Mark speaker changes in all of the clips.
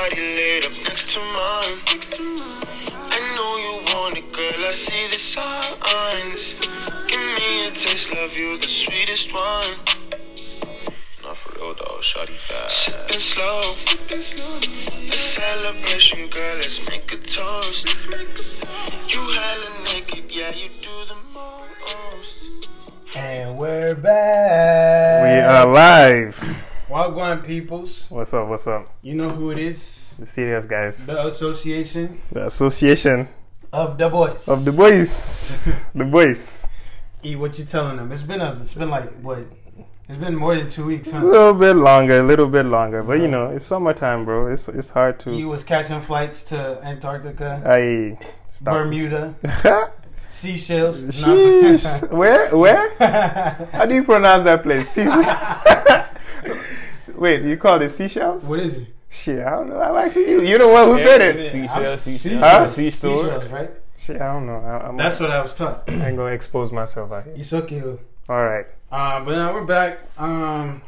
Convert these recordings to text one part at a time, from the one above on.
Speaker 1: body laid up next to mine. I know you want it, girl, I see the signs. Give me a taste, love you, the sweetest wine. Not for real though, shawty bad. Sipping slow, the celebration, girl, let's make a toast. You hella naked, yeah, you do the most.
Speaker 2: And we're back.
Speaker 3: We are live.
Speaker 2: Wagwan peoples.
Speaker 3: What's up? What's up?
Speaker 2: You know who it is?
Speaker 3: The serious guys.
Speaker 2: The Association
Speaker 3: The Association
Speaker 2: of the Boys.
Speaker 3: of the Boys. the Boys.
Speaker 2: E, what you telling them? It's been a, it's been like what? It's been more than two weeks,
Speaker 3: A little bit longer, a little bit longer, but you know, it's summertime, bro. It's it's hard
Speaker 2: You
Speaker 3: to.
Speaker 2: was catching flights to Antarctica,
Speaker 3: I stop.
Speaker 2: Bermuda, Seychelles.
Speaker 3: Sheesh. Where? Where? How do you pronounce that place? Seychelles. Wait, you call it seashells?
Speaker 2: what is it?
Speaker 3: Shit, I don't know. I'm asking you. You're the one who said it.
Speaker 4: Seashells,
Speaker 2: I'm-
Speaker 4: seashells,
Speaker 3: Huh?
Speaker 4: sea store.
Speaker 2: Right?
Speaker 3: Shit, I don't know. I, I'm,
Speaker 2: That's what I was taught.
Speaker 3: I ain't gonna expose myself out here.
Speaker 2: It's okay.
Speaker 3: All right.
Speaker 2: Uh, but now we're back. Um,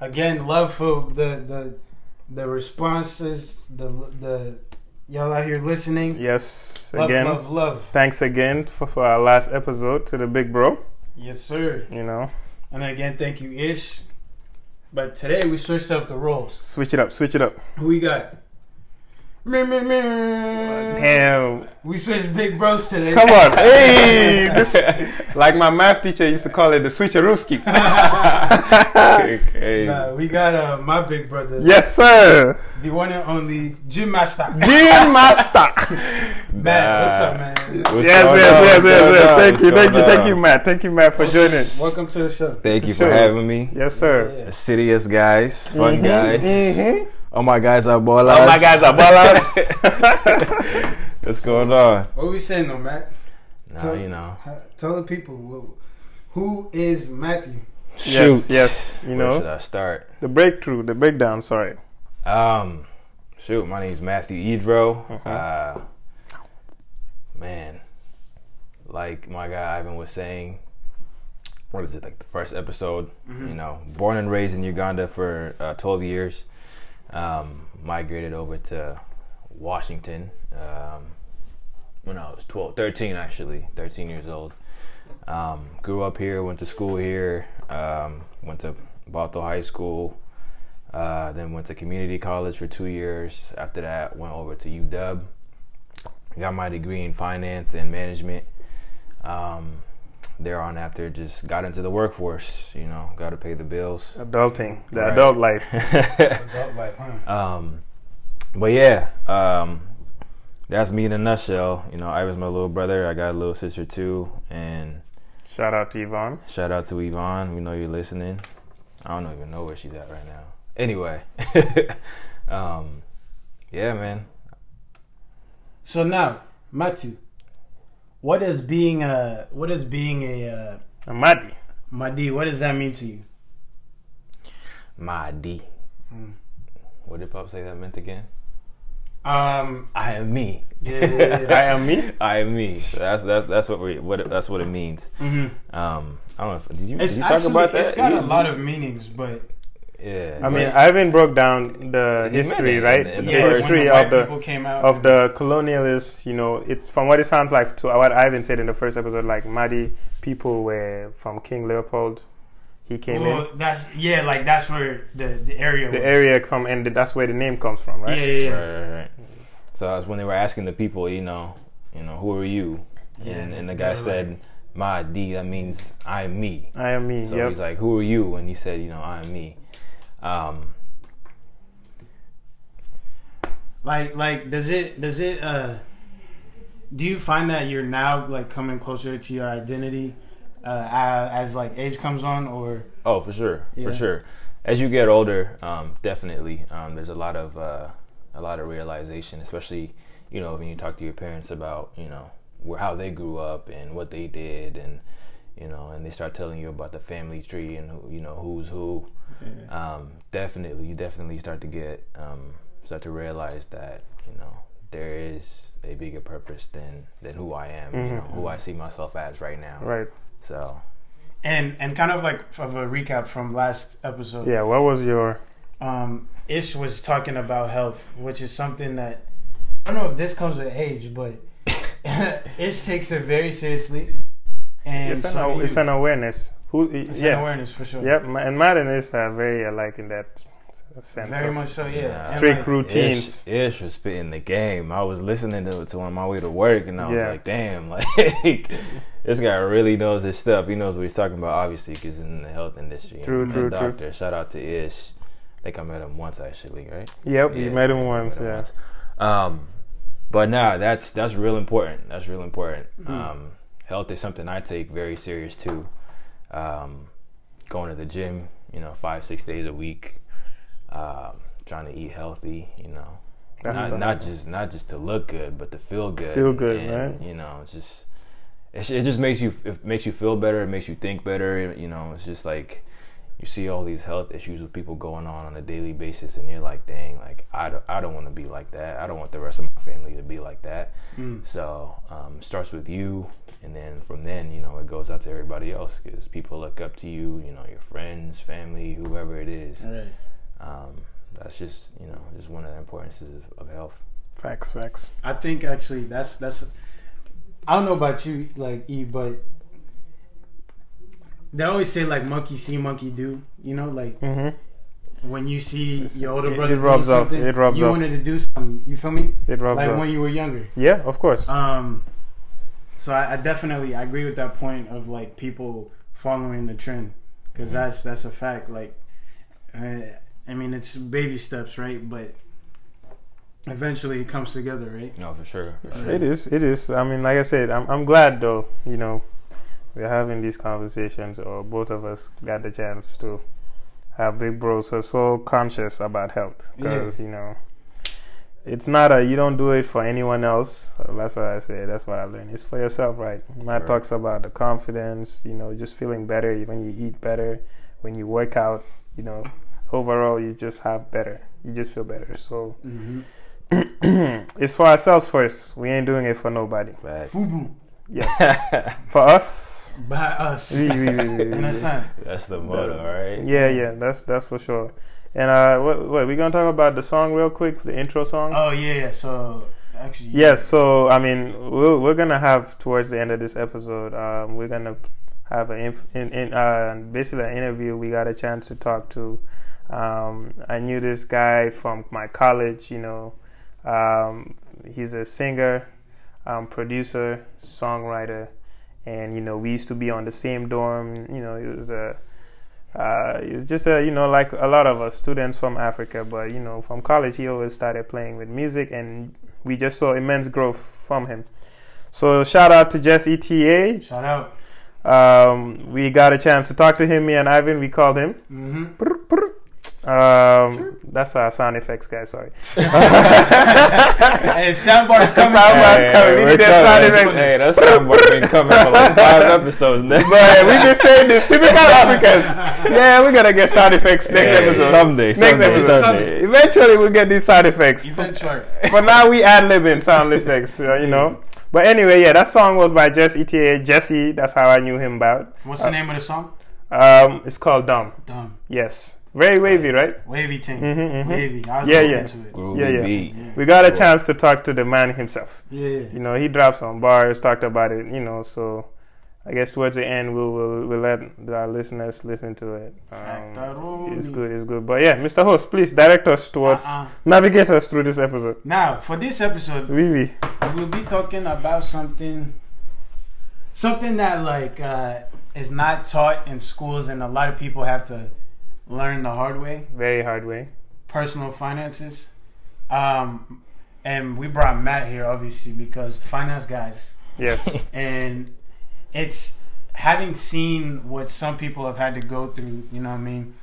Speaker 2: again, love for the the the responses. The the y'all out here listening.
Speaker 3: Yes.
Speaker 2: Love,
Speaker 3: Again,
Speaker 2: love, love.
Speaker 3: thanks again for, for our last episode to the big bro.
Speaker 2: Yes, sir.
Speaker 3: You know,
Speaker 2: And again, thank you, Ish. But today we switched up the roles.
Speaker 3: switch it up, switch it up.
Speaker 2: Who we got?
Speaker 3: Damn.
Speaker 2: We switched big bros today.
Speaker 3: Come on. Hey, this, like my math teacher used to call it the switcherooski.
Speaker 4: Okay.
Speaker 2: Nah, we got uh, my big brother,
Speaker 3: yes, sir.
Speaker 2: the one and only Gym Master.
Speaker 3: Gym master.
Speaker 2: Matt, what's up, man?
Speaker 4: What's
Speaker 3: yes,
Speaker 4: going
Speaker 3: yes,
Speaker 4: on?
Speaker 3: yes, yes, yes. Thank you, thank you, thank you, Matt. Thank you, Matt, for joining.
Speaker 2: Welcome to the show.
Speaker 4: Thank you for having me.
Speaker 3: Yes, sir.
Speaker 2: Yeah.
Speaker 4: Serious guys, fun guys.
Speaker 3: Mm-hmm.
Speaker 4: All my guys are ballers.
Speaker 3: All my guys are ballers.
Speaker 4: What's going on?
Speaker 2: What are we saying though, Matt?
Speaker 4: No, you know.
Speaker 2: Tell the people who- who is Matthew.
Speaker 4: Shoot.
Speaker 3: yes, yes. You
Speaker 4: Where should I start?
Speaker 3: the breakthrough, the breakdown. Sorry.
Speaker 4: Um, shoot. My name's Matthew Idro.
Speaker 3: Uh-huh.
Speaker 4: Uh, man, like my guy Ivan was saying, what is it like the first episode? You know, born and raised in Uganda for uh, 12 years. Um, migrated over to Washington um, when I was 12, 13 actually, 13 years old. Um, grew up here, went to school here, um, went to Bothell High School, uh, then went to community college for two years. After that, went over to UW. Got my degree in finance and management. Um, there on after, just got into the workforce. You know, got to pay the bills.
Speaker 3: Adulting, the
Speaker 4: Right.
Speaker 3: adult life.
Speaker 2: Adult life, huh?
Speaker 4: Um, but yeah, um, that's me in a nutshell. You know, I was my little brother. I got a little sister too, and
Speaker 3: Shout out to Yvonne.
Speaker 4: shout out to Yvonne. We know you're listening. I don't even know where she's at right now. Anyway, um, yeah, man.
Speaker 2: So now, Matthew, what is being a what is being a uh,
Speaker 3: Amadi.
Speaker 2: Madi? What does that mean to you?
Speaker 4: My D.
Speaker 2: Hmm.
Speaker 4: What did Pop say that meant again?
Speaker 2: Um,
Speaker 4: I am me.
Speaker 2: yeah, yeah, yeah,
Speaker 3: I am me.
Speaker 4: I am me. So that's that's that's what we what that's what it means.
Speaker 2: hmm
Speaker 4: Um, I don't know. If, did you, did you talk about that?
Speaker 2: it's got
Speaker 4: You-
Speaker 2: a lot of meanings, but
Speaker 4: Yeah.
Speaker 3: I mean,
Speaker 4: but-
Speaker 3: Ivan broke down the history,
Speaker 4: meant it
Speaker 3: right?
Speaker 4: in- in
Speaker 3: the
Speaker 4: the
Speaker 2: yeah,
Speaker 3: history
Speaker 2: the
Speaker 3: of the
Speaker 2: came out
Speaker 3: of the colonialists. You know, it's from what it sounds like to what Ivan said in the first episode. Like Madi people were from King Leopold. He came
Speaker 2: well, that's yeah, like that's where the the area
Speaker 3: in. The
Speaker 2: was.
Speaker 3: area come and that's where the name comes from, right?
Speaker 2: yeah, yeah.
Speaker 4: Right, right, right. So that's when they were asking the people, you know, you know, who are you?
Speaker 2: Yeah,
Speaker 4: and, and the guy
Speaker 2: were
Speaker 4: said, "My D." That means I'm me.
Speaker 3: I am me.
Speaker 4: So
Speaker 3: yep.
Speaker 4: he's like, "Who are you?" And he said, "You know, I'm me." Um,
Speaker 2: Like like does it does it uh do you find that you're now like coming closer to your identity uh as, as like age comes on or
Speaker 4: oh, for sure,
Speaker 2: Yeah.
Speaker 4: for sure. As you get older, um, definitely, um, there's a lot of uh, a lot of realization, especially you know when you talk to your parents about you know where how they grew up and what they did, and you know, and they start telling you about the family tree and who, you know who's who. Um, definitely, you definitely start to get um, start to realize that you know there is a bigger purpose than than who I am, you know, who I see myself as right now.
Speaker 3: Right.
Speaker 4: So
Speaker 2: and and kind of like of a recap from last episode.
Speaker 3: Yeah, what was your
Speaker 2: um, Ish was talking about health, which is something that I don't know if this comes with age, but Ish takes it very seriously. And
Speaker 3: it's an,
Speaker 2: so do
Speaker 3: it's an awareness. Who
Speaker 2: It's
Speaker 3: yeah.
Speaker 2: an awareness for sure.
Speaker 3: Yep, and Madden is uh, very alike in that sense.
Speaker 2: Very
Speaker 3: of
Speaker 2: much so, yeah.
Speaker 4: Yeah.
Speaker 3: Strict
Speaker 2: like,
Speaker 3: routines.
Speaker 4: Ish, Ish was spitting the game. I was listening to it to on my way to work, and I was like, "Damn, like this guy really knows his stuff. He knows what he's talking about. Obviously, because in the health industry. you
Speaker 3: True,
Speaker 4: know,
Speaker 3: true,
Speaker 4: the
Speaker 3: true.
Speaker 4: doctor. Shout out to Ish. I think I met him once actually, right?
Speaker 3: Yep, you met him once.
Speaker 4: met him
Speaker 3: Yeah,
Speaker 4: once. Um, but nah, that's that's real important. That's real important.
Speaker 3: Hmm.
Speaker 4: Um, health is something I take very serious too. Um, going to the gym, you know, five six days a week. Um, trying to eat healthy, you know,
Speaker 3: That's
Speaker 4: not, not just not just to look good, but to feel good.
Speaker 3: Feel good,
Speaker 4: and,
Speaker 3: right?
Speaker 4: You know, it's just it, it just makes you it makes you feel better. It makes you think better. You know, it's just like you see all these health issues with people going on on a daily basis, and you're like, dang, like I don't, I don't want to be like that. I don't want the rest of my family to be like that.
Speaker 2: Mm.
Speaker 4: So um, it starts with you, and then from then, you know, it goes out to everybody else because people look up to you. You know, your friends, family, whoever it is.
Speaker 2: Right.
Speaker 4: Um, that's just you know just one of the importances of, of health.
Speaker 3: facts, facts.
Speaker 2: I think actually that's that's. I don't know about you, like E, but they always say like monkey see, monkey do. You know, like
Speaker 3: Mm-hmm.
Speaker 2: when you see your older
Speaker 3: it-
Speaker 2: brother
Speaker 3: it rubs
Speaker 2: doing
Speaker 3: off,
Speaker 2: something,
Speaker 3: it rubs
Speaker 2: you
Speaker 3: off.
Speaker 2: wanted to do something. You feel me?
Speaker 3: It rubs
Speaker 2: Like
Speaker 3: off.
Speaker 2: when you were younger.
Speaker 3: yeah, of course.
Speaker 2: Um, so I, I definitely I agree with that point of like people following the trend because
Speaker 4: Mhm.
Speaker 2: that's that's a fact. Like, uh, I mean, it's baby steps, right? But eventually it comes together, right?
Speaker 4: No, for sure. For sure.
Speaker 3: It is. It is. I mean, like I said, I'm. I'm glad though. You know, we're having these conversations, or both of us got the chance to have big bros who are so conscious about health, because you know, it's not a. You don't do it for anyone else. That's what I say. That's what I learned. It's for yourself, right? Matt
Speaker 4: Right.
Speaker 3: talks about the confidence. You know, just feeling better when you eat better, when you work out. You know, overall, you just have better. You just feel better. So.
Speaker 2: Mm-hmm.
Speaker 3: it's for ourselves first. We ain't doing it for nobody.
Speaker 4: Facts.
Speaker 2: Fubu
Speaker 3: Yes. for us.
Speaker 2: by us.
Speaker 3: We.
Speaker 2: Understand?
Speaker 4: That's the motto, right?
Speaker 3: Yeah, yeah, that's that's for sure. And uh, what, what we gonna talk about the song real quick, the intro song.
Speaker 2: Oh yeah, yeah. So actually,
Speaker 3: Yes. So I mean, we'll, we're gonna have towards the end of this episode, um, we're gonna have an inf- in, in uh, basically an interview. We got a chance to talk to. Um, I knew this guy from my college. You know, um, he's a singer, um, producer, songwriter, and you know we used to be on the same dorm. You know, it was a. Uh, it's just a, you know, like a lot of us students from Africa, but you know, from college, he always started playing with music, and we just saw immense growth from him. So shout out to Jesse Eta.
Speaker 2: Shout out.
Speaker 3: Um, we got a chance to talk to him. Me and Ivan, we called him.
Speaker 2: Mm-hmm.
Speaker 3: Um, that's our sound effects guy. Sorry.
Speaker 2: hey, soundbar's coming.
Speaker 3: Soundbar's coming. We
Speaker 4: we're
Speaker 3: need that sound
Speaker 4: coming.
Speaker 3: effect.
Speaker 4: Hey, that soundboard been coming for like five episodes now.
Speaker 3: But we've been saying this. Typical Africans. Yeah, we're gonna get sound effects next
Speaker 4: Hey,
Speaker 3: episode.
Speaker 4: Someday,
Speaker 3: Next
Speaker 4: someday,
Speaker 3: episode.
Speaker 4: someday.
Speaker 3: Eventually, we'll get these sound effects.
Speaker 2: Eventually.
Speaker 3: but now we ad libbing sound effects, uh, you know. But anyway, yeah, that song was by Jesse Eta. Jesse, that's how I knew him about.
Speaker 2: What's the name of the song?
Speaker 3: Um, it's called Dumb.
Speaker 2: Dumb.
Speaker 3: Yes, very wavy, right?
Speaker 2: Wavy Ting.
Speaker 3: Mhm, mhm.
Speaker 2: Wavy. I was
Speaker 3: Yeah, yeah.
Speaker 2: to it.
Speaker 4: Groovy
Speaker 3: Yeah, yeah.
Speaker 4: beat.
Speaker 2: Yeah.
Speaker 3: We got a chance to talk to the man himself.
Speaker 2: Yeah, yeah.
Speaker 3: You know, he dropped some bars, talked about it. You know, so I guess towards the end we'll we'll, we'll let our listeners listen to it. Um, it's good, it's good. But yeah, Mr. Host, please direct us towards,
Speaker 2: Uh-uh.
Speaker 3: navigate us through this episode.
Speaker 2: Now, for this episode,
Speaker 3: Oui, oui.
Speaker 2: we'll be talking about something something that like uh, is not taught in schools and a lot of people have to learn the hard way.
Speaker 3: Very hard way.
Speaker 2: personal finances. Um, and we brought matt here obviously because finance guys.
Speaker 3: Yes.
Speaker 2: and it's having seen what some people have had to go through you know what i mean?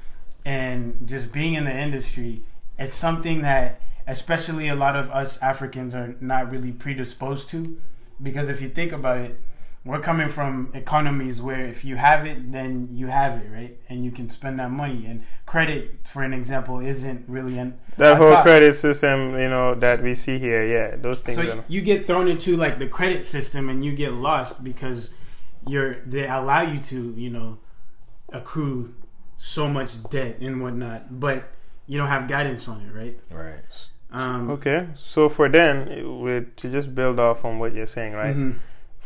Speaker 2: And just being in the industry it's something that especially a lot of us africans are not really predisposed to. Because if you think about it we're coming from economies where if you have it then you have it right and you can spend that money and credit for an example isn't really an
Speaker 3: That
Speaker 2: I
Speaker 3: whole
Speaker 2: thought-
Speaker 3: credit system, you know, that we see here, yeah, those things.
Speaker 2: so
Speaker 3: are,
Speaker 2: you get thrown into like the credit system and you get lost because you're they allow you to you know accrue so much debt and whatnot, but you don't have guidance on it, right?
Speaker 4: Right.
Speaker 2: Um,
Speaker 3: Okay, so for then, it would, to just build off on what you're saying, right?
Speaker 2: mhm.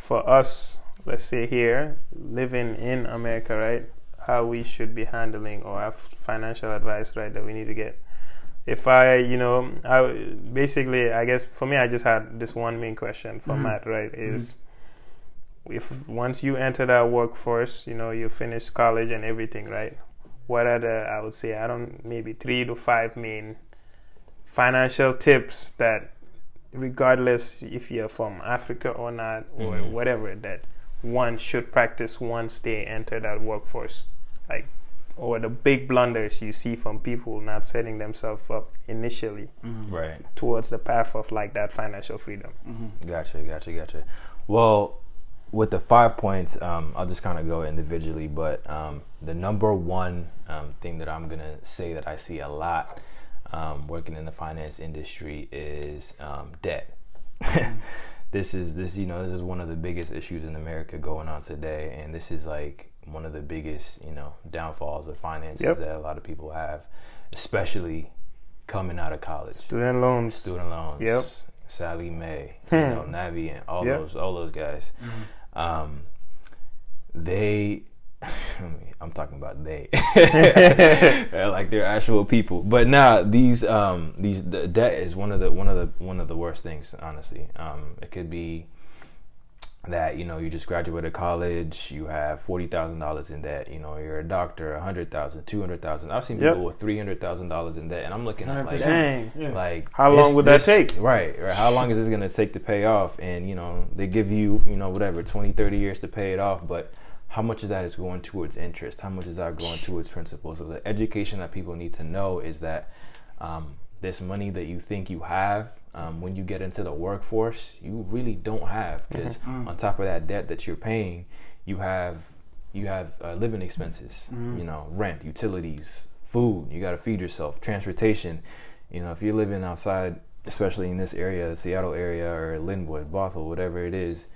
Speaker 3: For us, let's say here, living in America, right? How we should be handling or have financial advice, right? That we need to get. If I, you know, I basically, I guess for me, I just had this one main question for
Speaker 2: Mhm.
Speaker 3: Matt, right? Is if once you enter that workforce, you know, you finish college and everything, right? What are the, I would say, I don't, maybe three to five main financial tips that regardless if you're from Africa or not or
Speaker 4: Mhm.
Speaker 3: whatever that one should practice once they enter that workforce like or the big blunders you see from people not setting themselves up initially
Speaker 2: Mhm.
Speaker 4: Right.
Speaker 3: towards the path of like that financial freedom
Speaker 2: Mhm.
Speaker 4: Gotcha, gotcha, gotcha. Well, with the five points, um, I'll just kind of go individually, but um, the number one um, thing that I'm gonna say that I see a lot um, working in the finance industry is um, debt. this is this you know this is one of the biggest issues in America going on today, and this is like one of the biggest you know downfalls of finances
Speaker 3: Yep.
Speaker 4: that a lot of people have, especially coming out of college
Speaker 3: student loans
Speaker 4: student loans.
Speaker 3: Yep.
Speaker 4: Sallie Mae,
Speaker 3: Hmm.
Speaker 4: you know, Navi, and all
Speaker 3: Yep.
Speaker 4: those all those guys. Um, they, I'm talking about they, like they're actual people. But now these um these the debt is one of the one of the one of the worst things. Honestly, um, it could be that you know you just graduated college you have $40000 in debt you know you're a doctor $100000 $200000 i've seen
Speaker 3: Yep.
Speaker 4: people with $300000 in debt and i'm looking at like
Speaker 2: 100%.
Speaker 3: dang
Speaker 2: Yeah.
Speaker 4: like
Speaker 3: How long would that take?
Speaker 4: right right how long is this going to take to pay off and you know they give you you know whatever 20 30 years to pay it off but how much of that is going towards interest? How much is that going towards principal so the education that people need to know is that um, this money that you think you have um, when you get into the workforce you really don't have. Because on top of that debt that you're paying you have you have uh, living expenses you know rent utilities food you got to feed yourself transportation. You know if you're living outside especially in this area the seattle area or Lynnwood bothell whatever it is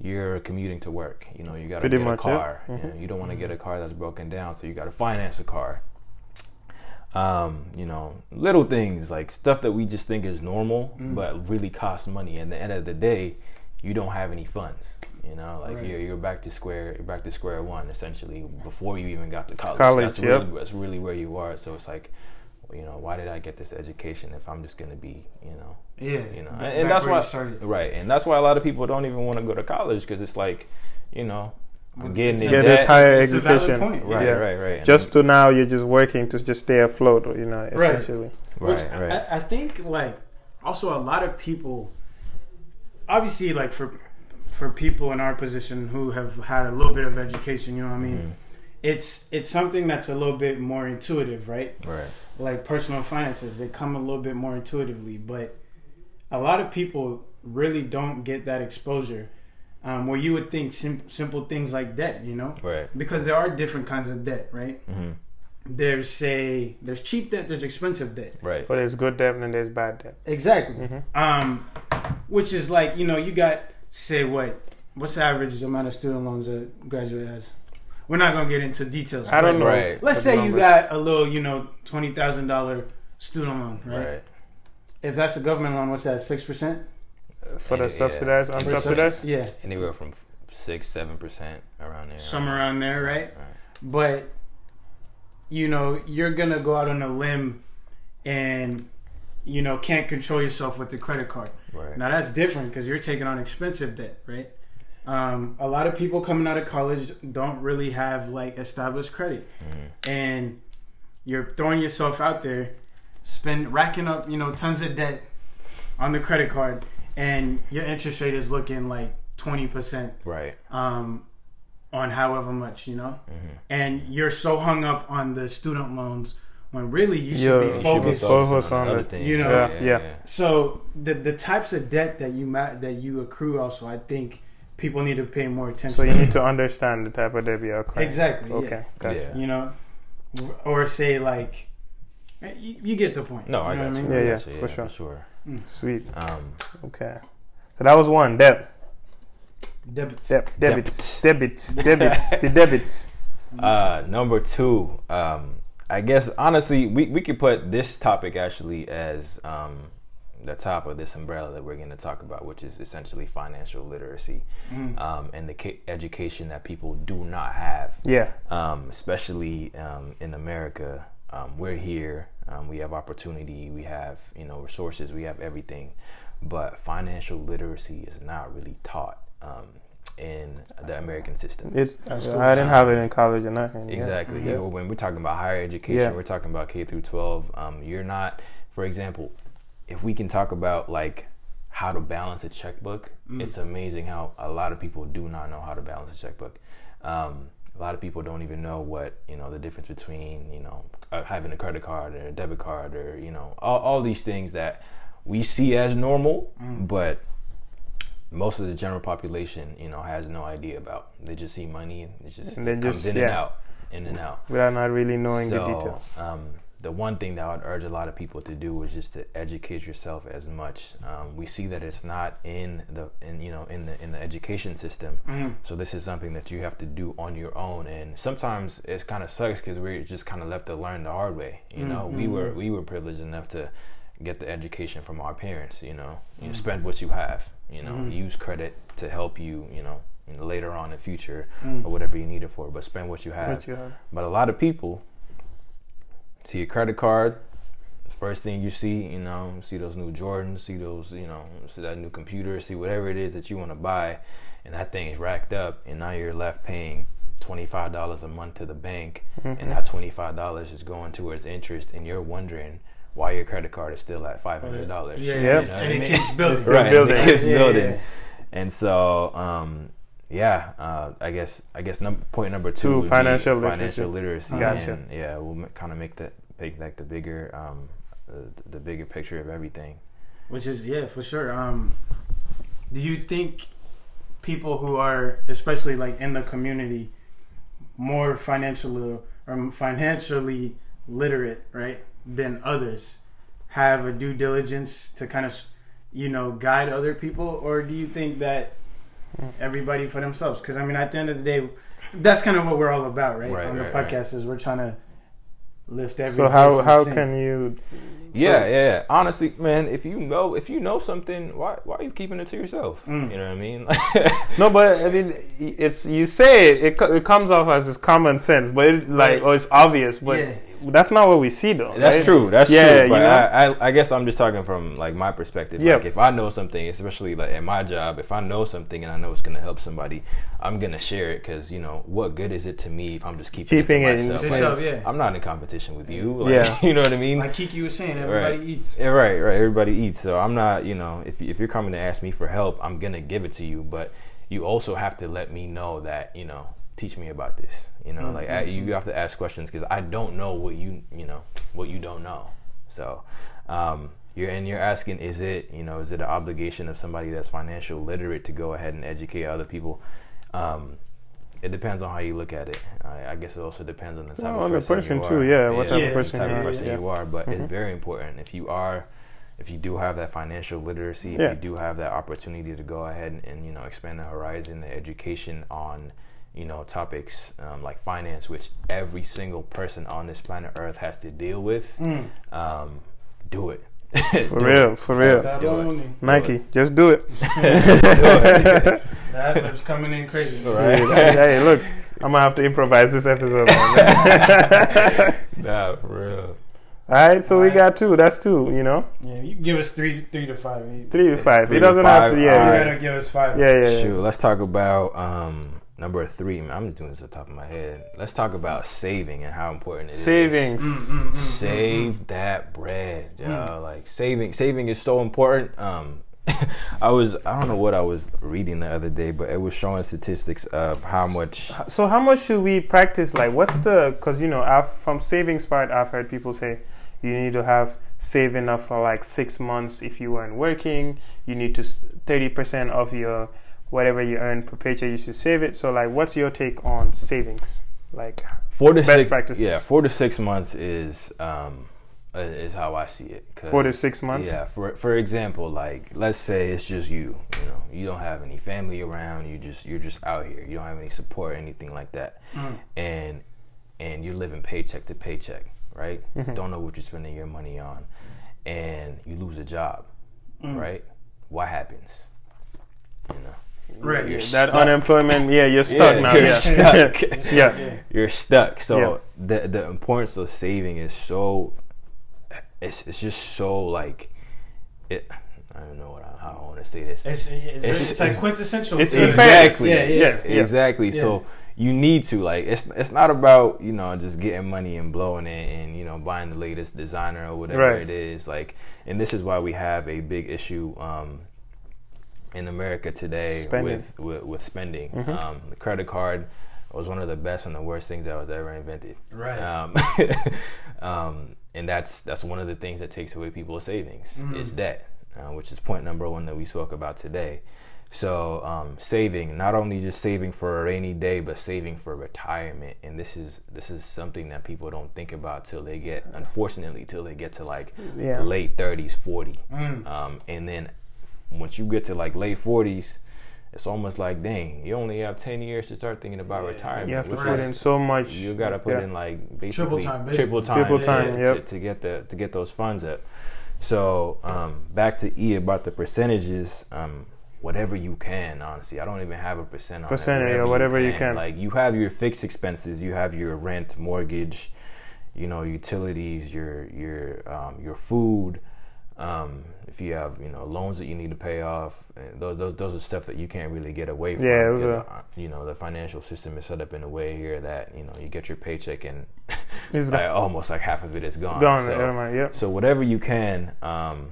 Speaker 4: you're commuting to work you know you got to get a car mm-hmm. you, know, you don't want to get mm-hmm. a car that's broken down so you got to finance a car um, you know, little things like stuff that we just think is normal, mm. but really costs money. And at the end of the day, you don't have any funds. You know, like
Speaker 2: Right.
Speaker 4: you're you're back to square you're back to square one essentially before you even got to college.
Speaker 3: College,
Speaker 4: that's
Speaker 3: yep.
Speaker 4: really that's really where you are. So it's like, you know, why did I get this education if I'm just gonna be, you know,
Speaker 2: Yeah,
Speaker 4: you know, and, and that's why right, and that's why a lot of people don't even want to go to college because it's like, you know, I'm getting
Speaker 2: It's
Speaker 4: in
Speaker 2: a-
Speaker 3: Get this higher
Speaker 2: it's a valid
Speaker 3: education.
Speaker 2: point.
Speaker 4: Right,
Speaker 3: Yeah.
Speaker 4: right, right. And
Speaker 3: just to now you're just working to just stay afloat you know
Speaker 2: Right.
Speaker 3: essentially
Speaker 2: Which
Speaker 4: right, right.
Speaker 2: I, I think like also a lot of people obviously like for for people in our position who have had a little bit of education, you know what I mean?
Speaker 4: Mhm.
Speaker 2: It's it's something that's a little bit more intuitive, right?
Speaker 4: Right.
Speaker 2: Like personal finances, they come a little bit more intuitively, but a lot of people really don't get that exposure. Um, where you would think sim- simple things like debt, you know,
Speaker 4: Right.
Speaker 2: because there are different kinds of debt, right?
Speaker 4: hmm
Speaker 2: There's say there's cheap debt, there's expensive debt.
Speaker 4: Right.
Speaker 3: but there's good debt and there's bad debt
Speaker 2: Exactly.
Speaker 3: Mhm.
Speaker 2: Um, which is like you know you got say what what's the average amount of student loans a graduate has? We're not gonna get into details.
Speaker 3: i don't know
Speaker 4: Right.
Speaker 2: Let's
Speaker 3: the
Speaker 2: say you got a little you know twenty thousand dollar student loan, right?
Speaker 4: Right.
Speaker 2: If that's a government loan, what's that? Six percent?
Speaker 3: for the
Speaker 4: Yeah.
Speaker 3: subsidized unsubsidized
Speaker 2: Yeah,
Speaker 4: Anywhere from six, seven percent around there.
Speaker 2: somewhere around there, right?
Speaker 4: Right.
Speaker 2: But you know you're gonna go out on a limb and you know can't control yourself with the credit card.
Speaker 4: Right.
Speaker 2: Now that's different because you're taking on expensive debt, right? Um, a lot of people coming out of college don't really have like established credit,
Speaker 4: Mhm.
Speaker 2: and you're throwing yourself out there, spend racking up you know tons of debt on the credit card, and your interest rate is looking like twenty percent
Speaker 4: Right.
Speaker 2: um, on however much you know,
Speaker 4: hmm
Speaker 2: and you're so hung up on the student loans when really you should
Speaker 3: Yeah.
Speaker 2: be
Speaker 3: You should be
Speaker 2: focused.
Speaker 3: focused on
Speaker 4: other
Speaker 3: it.
Speaker 2: You know-
Speaker 3: Yeah, yeah.
Speaker 2: So the the types of debt that you ma- that you accrue also, I think people need to pay more attention.
Speaker 3: so you need to understand the type of debt you're acquiring.
Speaker 2: exactly.
Speaker 3: okay gotcha.
Speaker 4: Yeah.
Speaker 2: Yeah. You know, or say like, you, you get the point.
Speaker 4: No, I
Speaker 2: You know
Speaker 4: got
Speaker 2: what
Speaker 4: you.
Speaker 2: mean?
Speaker 3: Yeah,
Speaker 4: I
Speaker 3: yeah,
Speaker 4: got you,
Speaker 3: for
Speaker 4: yeah,
Speaker 3: sure.
Speaker 4: For sure.
Speaker 3: sweet
Speaker 4: Um,
Speaker 3: okay so that was one debt
Speaker 2: Debits.
Speaker 3: debt debits debits debits the debits
Speaker 4: Uh, number two, um, I guess honestly, we, we could put this topic actually as um, the top of this umbrella that we're going to talk about, which is essentially financial literacy um, and the ca- education that people do not have.
Speaker 3: Yeah.
Speaker 4: Um, especially um, in America, um, we're here. Um, we have opportunity. We have you know resources. We have everything, but financial literacy is not really taught um, in the American system.
Speaker 3: It's I didn't have it in college or nothing. yeah.
Speaker 4: Exactly.
Speaker 3: Yeah.
Speaker 4: When we're talking about higher education,
Speaker 3: Yeah.
Speaker 4: we're talking about K through 12. Um, you're not, for example, if we can talk about like how to balance a checkbook, it's amazing how a lot of people do not know how to balance a checkbook. Um, a lot of people don't even know what you know the difference between you know uh, having a credit card or a debit card or you know all, all these things that we see as normal, but most of the general population, you know, has no idea about. They just see money and it just
Speaker 3: And
Speaker 4: comes
Speaker 3: just-
Speaker 4: in
Speaker 3: yeah.
Speaker 4: and out, in and out.
Speaker 3: Without not really knowing
Speaker 4: so,
Speaker 3: the details.
Speaker 4: Um, the one thing that I would urge a lot of people to do is just to educate yourself as much. Um, we see that it's not in the in you know in the in the education system. Mm-hmm. So this is something that you have to do on your own, and sometimes it kind of sucks because we're just kind of left to learn the hard way. You mm-hmm. know, we mm-hmm. were we were privileged enough to get the education from our parents. You know, you know, spend what you have. You know, use credit to help you. You know. you know, Later on in the future, or whatever you need it for, but spend what you have.
Speaker 3: What you have.
Speaker 4: But a lot of people see your credit card. First thing you see, you know, see those new Jordans, see those, you know, see that new computer, see whatever it is that you want to buy, and that thing is racked up, and now you're left paying twenty five dollars a month to the bank, and that twenty five dollars is going towards interest, and you're wondering why your credit card is still at five hundred dollars.
Speaker 2: Yeah,
Speaker 3: Yep.
Speaker 2: and it keeps building.
Speaker 4: Right,
Speaker 3: building.
Speaker 4: It keeps
Speaker 2: Yeah,
Speaker 4: building. And so, um, yeah, uh, I guess I guess num- point number two,
Speaker 3: Two,
Speaker 4: would be
Speaker 3: financial
Speaker 4: financial
Speaker 3: literacy.
Speaker 4: literacy.
Speaker 3: Gotcha.
Speaker 4: And, yeah, we'll kind of make that make like the bigger um, the, the bigger picture of everything.
Speaker 2: Which is yeah, for sure. Um, do you think people who are, especially like in the community, more financially or financially literate, right, than others, have a due diligence to kind of, you know, guide other people, or do you think that everybody for themselves? Because I mean, at the end of the day, that's kind of what we're all about, right?
Speaker 4: Right,
Speaker 2: On the
Speaker 4: right, right.
Speaker 2: podcast is we're trying to lift every.
Speaker 3: So how how
Speaker 2: and sing.
Speaker 3: can you?
Speaker 4: Yeah, yeah, yeah. Honestly, man, if you know if you know something, why why are you keeping it to yourself?
Speaker 2: Mm.
Speaker 4: You know what I mean?
Speaker 3: No, but I mean, it's you say it, it, it comes off as it's common sense, but it, like
Speaker 2: Right.
Speaker 3: oh, it's obvious, but
Speaker 2: Yeah.
Speaker 3: That's not what we see though.
Speaker 4: That's
Speaker 3: right?
Speaker 4: true. That's
Speaker 3: Yeah,
Speaker 4: true.
Speaker 3: you
Speaker 4: But
Speaker 3: know?
Speaker 4: I, I, I guess I'm just talking from like my perspective.
Speaker 3: Yep.
Speaker 4: Like if I know something, especially like in my job, if I know something and I know it's gonna help somebody, I'm gonna share it because you know what good is it to me if I'm just keeping,
Speaker 3: Keeping
Speaker 4: it
Speaker 3: it
Speaker 4: to
Speaker 3: in
Speaker 4: myself?
Speaker 2: yourself,
Speaker 4: Like,
Speaker 2: yeah.
Speaker 4: I'm not in competition with you. Like,
Speaker 3: Yeah.
Speaker 4: you know what I mean.
Speaker 2: Like Kiki was saying, everybody
Speaker 4: Right.
Speaker 2: eats.
Speaker 4: Yeah, right, right. Everybody eats, so I'm not. You know, if if you're coming to ask me for help, I'm gonna give it to you. But you also have to let me know that you know, teach me about this. You know, like I, you have to ask questions because I don't know what you you know what you don't know. So, um, you're and you're asking, is it you know, is it an obligation of somebody that's financial literate to go ahead and educate other people? Um, it depends on how you look at it. I, I guess it also depends on the type
Speaker 3: Well,
Speaker 4: of
Speaker 3: on the
Speaker 4: person,
Speaker 3: person
Speaker 4: you
Speaker 3: too,
Speaker 4: are.
Speaker 3: yeah, what
Speaker 2: type of
Speaker 4: the
Speaker 2: person
Speaker 4: type
Speaker 2: you
Speaker 4: of
Speaker 2: are,
Speaker 4: person
Speaker 3: yeah.
Speaker 4: you are. But
Speaker 3: Mhm.
Speaker 4: it's very important if you are, if you do have that financial literacy, if
Speaker 3: Yeah.
Speaker 4: you do have that opportunity to go ahead and, and you know expand the horizon, the education on you know topics um, like finance, which every single person on this planet Earth has to deal with.
Speaker 2: Mm.
Speaker 4: Um, do it.
Speaker 3: For real, for real.
Speaker 2: That
Speaker 4: Do it.
Speaker 2: only.
Speaker 3: Nike, just do it.
Speaker 2: That was coming in crazy.
Speaker 4: Right.
Speaker 3: hey, look, I'm gonna have to improvise this episode. Man.
Speaker 4: Nah, for real.
Speaker 3: All right, so we
Speaker 2: Alright.
Speaker 3: got two. That's two. You know,
Speaker 2: Yeah, you can give us three, three to five. You
Speaker 3: three to five.
Speaker 4: Three
Speaker 3: it doesn't have
Speaker 4: five,
Speaker 3: to. Yeah,
Speaker 4: alright.
Speaker 3: yeah,
Speaker 2: gotta give us five.
Speaker 3: yeah, yeah. yeah.
Speaker 4: Shoot, let's talk about um, number three. Man, I'm just doing this at the top of my head. Let's talk about saving and how important it is.
Speaker 3: Savings.
Speaker 2: Mm, mm, mm,
Speaker 4: Save that bread, yo. Like saving, saving is so important. Um, I was, I don't know what I was reading the other day, but it was showing statistics of how much.
Speaker 3: So how much should we practice? Like, what's the? Because you know, I've, from savings part, I've heard people say you need to have save enough for like six months if you weren't working. You need to thirty percent of your whatever you earn per paycheck. You should save it. So, like, what's your take on savings? Like,
Speaker 4: Four to
Speaker 3: Best
Speaker 4: six,
Speaker 3: practices.
Speaker 4: yeah, four to six months is um, uh, is how I see it.
Speaker 3: Four to six months.
Speaker 4: Yeah, for for example, like let's say it's just you. You know, you don't have any family around. You just you're just out here. You don't have any support or anything like that, and and you're living paycheck to paycheck, right? Don't know what you're spending your money on, and you lose a job, right? What happens? You know,
Speaker 2: Right.
Speaker 4: You're
Speaker 3: That
Speaker 4: stuck.
Speaker 3: unemployment, yeah, you're stuck
Speaker 4: Yeah,
Speaker 3: now.
Speaker 4: you're
Speaker 3: yeah.
Speaker 4: stuck.
Speaker 3: yeah.
Speaker 4: you're stuck. So
Speaker 3: Yeah.
Speaker 4: the the importance of saving is so it's it's just so like it. I don't know what I, how I want to say this.
Speaker 2: It's, it's, very-
Speaker 4: It's-
Speaker 2: it's like quintessential.
Speaker 3: it's
Speaker 4: exactly.
Speaker 2: Yeah, yeah.
Speaker 3: Yeah, yeah.
Speaker 4: Exactly.
Speaker 2: Yeah.
Speaker 4: So you need to like it's it's not about you know just getting money and blowing it and you know buying the latest designer or whatever
Speaker 3: Right.
Speaker 4: it is like and this is why we have a big issue um, in America today
Speaker 3: Spending.
Speaker 4: with, with with spending. Um, the credit card was one of the best and the worst things that was ever invented.
Speaker 2: Right.
Speaker 4: Um, um, and that's that's one of the things that takes away people's savings is debt, uh, which is point number one that we spoke about today. So um, saving, not only just saving for a rainy day, but saving for retirement, and this is this is something that people don't think about till they get, unfortunately, till they get to like
Speaker 3: Yeah.
Speaker 4: late thirties, forty,
Speaker 2: Mm.
Speaker 4: um, and then once you get to like late forties, it's almost like dang, you only have ten years to start thinking about retirement.
Speaker 3: You have to put
Speaker 4: is-
Speaker 3: in so much.
Speaker 4: you gotta put
Speaker 3: yeah.
Speaker 4: in like basically triple
Speaker 2: time,
Speaker 4: triple time,
Speaker 3: Triple
Speaker 4: to-
Speaker 3: time,
Speaker 4: to,
Speaker 3: yep.
Speaker 4: to get the to get those funds up. So um, back to E about the percentages. Um, whatever you can, honestly, I don't even have a percent on
Speaker 3: Percentage,
Speaker 4: it.
Speaker 3: yeah, whatever you can.
Speaker 4: Like you have your fixed expenses, you have your rent, mortgage, you know, utilities, your your um, your food. Um, if you have you know loans that you need to pay off, and those those those are stuff that you can't really get away from.
Speaker 3: Yeah, it was
Speaker 4: because,
Speaker 3: a-
Speaker 4: uh, you know the financial system is set up in a way here that you know you get your paycheck and
Speaker 3: It's
Speaker 4: like, almost like half of it is gone.
Speaker 3: gone.
Speaker 4: So,
Speaker 3: yeah, yep.
Speaker 4: so whatever you can um,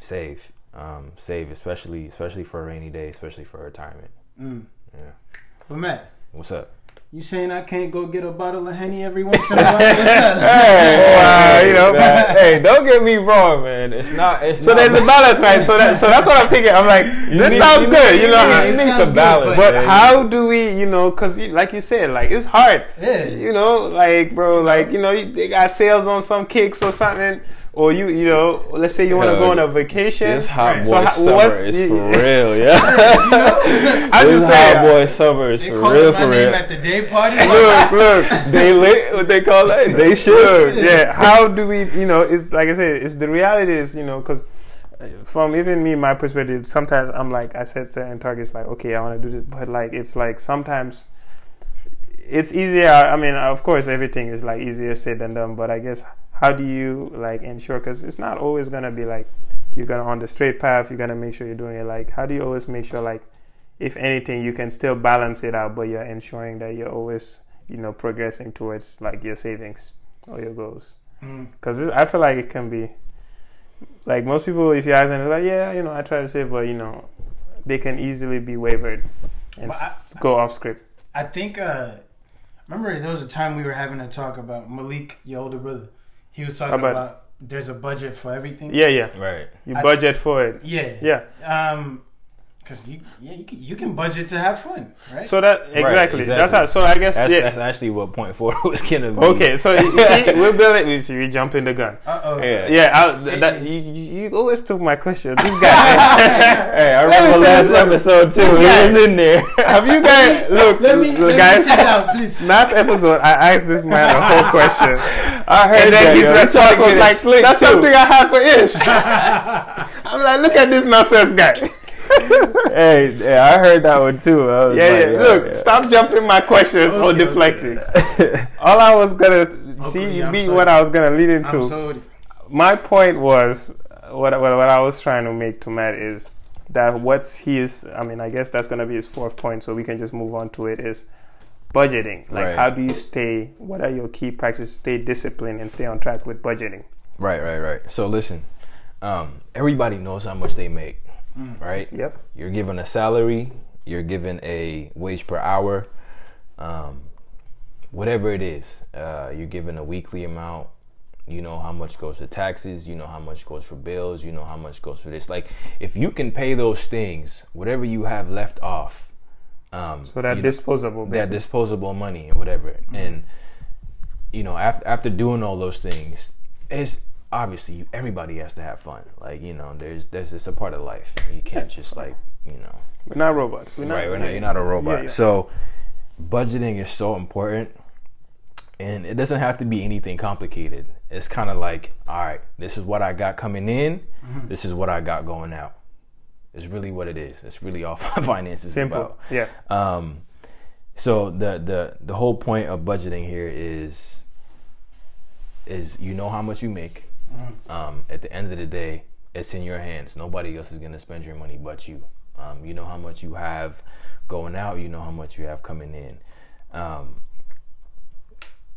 Speaker 4: save, um, save, especially especially for a rainy day, especially for retirement.
Speaker 2: Mm.
Speaker 4: Yeah.
Speaker 2: But Matt,
Speaker 4: What's up?
Speaker 2: You saying I can't go get a bottle of Henny every once in a while? What's up?
Speaker 4: Hey,
Speaker 3: Wow, you know.
Speaker 4: man, hey, don't get me wrong, man. It's not. It's
Speaker 3: So
Speaker 4: not
Speaker 3: there's a balance, right? So that, so that's what I'm thinking. I'm like, this
Speaker 4: need-
Speaker 3: sounds
Speaker 4: you
Speaker 3: good,
Speaker 4: need-
Speaker 3: you know.
Speaker 4: you
Speaker 3: how-
Speaker 4: need- you need
Speaker 2: sounds
Speaker 4: the
Speaker 2: good,
Speaker 4: balance,
Speaker 3: But
Speaker 4: man.
Speaker 3: how do we, you know, because like you said, like it's hard.
Speaker 2: Yeah.
Speaker 3: You know, like bro, like you know, they got sales on some kicks or something, or you, you know, let's say you want to go on a vacation.
Speaker 4: This hot
Speaker 2: Right.
Speaker 4: boy
Speaker 3: So
Speaker 4: summer is
Speaker 3: yeah,
Speaker 4: for
Speaker 3: yeah.
Speaker 4: real, yeah.
Speaker 3: I'm
Speaker 4: this hot boy summer is
Speaker 2: They
Speaker 4: for
Speaker 2: call
Speaker 4: real,
Speaker 2: my
Speaker 4: for
Speaker 2: name
Speaker 4: real.
Speaker 2: at the day party.
Speaker 3: Look, look.
Speaker 4: They lit. What they call that? They should.
Speaker 3: Yeah. How do we, you know, it's like I said, it's the reality is, you know, because uh, from even me, my perspective, sometimes I'm like, I set certain targets, like, okay, I want to do this, but like, it's like sometimes it's easier. I mean, of course, everything is like easier said than done, but I guess how do you like ensure? Because it's not always gonna be like you're gonna on the straight path. You're gonna make sure you're doing it. Like, how do you always make sure, like, if anything, you can still balance it out, but you're ensuring that you're always, you know, progressing towards like your savings or your goals.
Speaker 2: Mm.
Speaker 3: Because I feel like it can be like most people, if you ask them, they're like, yeah, you know, I try to save, but you know, they can easily be wavered and
Speaker 2: I-
Speaker 3: s- go off script.
Speaker 2: I think. uh Remember, there was a time we were having a talk about Malik, your older brother. He was talking
Speaker 3: About-
Speaker 2: about, there's a budget for everything.
Speaker 3: Yeah, yeah.
Speaker 4: Right.
Speaker 3: You
Speaker 2: I-
Speaker 3: budget for it.
Speaker 2: Yeah.
Speaker 3: Yeah.
Speaker 2: Um, because you, yeah, you can, you can budget to have fun, right?
Speaker 3: So that exactly.
Speaker 4: exactly.
Speaker 3: That's how. So I guess
Speaker 4: That's
Speaker 3: yeah.
Speaker 4: that's actually what point four was gonna be.
Speaker 3: okay. So you see, we're building. We see, we jump in the gun.
Speaker 2: uh oh.
Speaker 4: Yeah.
Speaker 3: Yeah. I, th- that, you, you you always took my question. This guy.
Speaker 4: Hey, I remember last episode too. He
Speaker 3: Yeah.
Speaker 4: was in there.
Speaker 3: have you guys look?
Speaker 2: Let me,
Speaker 3: look,
Speaker 2: let
Speaker 3: guys.
Speaker 2: me sit down, please.
Speaker 3: Last episode, I asked this man a whole question.
Speaker 4: I heard
Speaker 3: And then
Speaker 4: that.
Speaker 3: his response was like,
Speaker 4: slick,
Speaker 3: "That's
Speaker 4: too.
Speaker 3: something I had for Ish." I'm like, "Look at this nonsense guy."
Speaker 4: Hey, yeah, I heard that one too.
Speaker 3: Yeah,
Speaker 4: like,
Speaker 3: yeah.
Speaker 4: yo,
Speaker 3: Look,
Speaker 4: yeah.
Speaker 3: stop jumping my questions or
Speaker 2: Okay,
Speaker 3: deflecting. All I was gonna see,
Speaker 2: Okay,
Speaker 3: you
Speaker 2: I'm
Speaker 3: beat what I was gonna lead
Speaker 2: I'm
Speaker 3: into. my point was what, what what I was trying to make to Matt is that what's his. I mean, I guess that's gonna be his fourth point, so we can just move on to it. Is budgeting. Like,
Speaker 4: Right.
Speaker 3: how do you stay? What are your key practices? Stay disciplined and stay on track with budgeting.
Speaker 4: Right, right, right. So listen, um, everybody knows how much they make, right?
Speaker 3: Yep.
Speaker 4: You're given a salary, you're given a wage per hour, um, whatever it is. Uh, you're given a weekly amount. You know how much goes to taxes. You know how much goes for bills. You know how much goes for this. Like, if you can pay those things, whatever you have left off, um,
Speaker 3: So that
Speaker 4: you know,
Speaker 3: disposable.
Speaker 4: that disposable money and whatever. And you know, after after doing all those things, it's obviously you, everybody has to have fun. Like you know, there's there's it's a part of life. You can't just like you know.
Speaker 3: We're not robots. We're not,
Speaker 4: right, we're not, you're not a robot.
Speaker 3: Yeah, yeah.
Speaker 4: So budgeting is so important, and it doesn't have to be anything complicated. It's kind of like, all right, this is what I got coming in.
Speaker 3: Mm-hmm.
Speaker 4: This is what I got going out. It's really what it is. It's really all finances.
Speaker 3: Simple.
Speaker 4: about.
Speaker 3: Yeah.
Speaker 4: Um, so the the the whole point of budgeting here is is you know how much you make. Um, at the end of the day, it's in your hands. Nobody else is gonna spend your money but you. Um, you know how much you have going out. You know how much you have coming in. Um,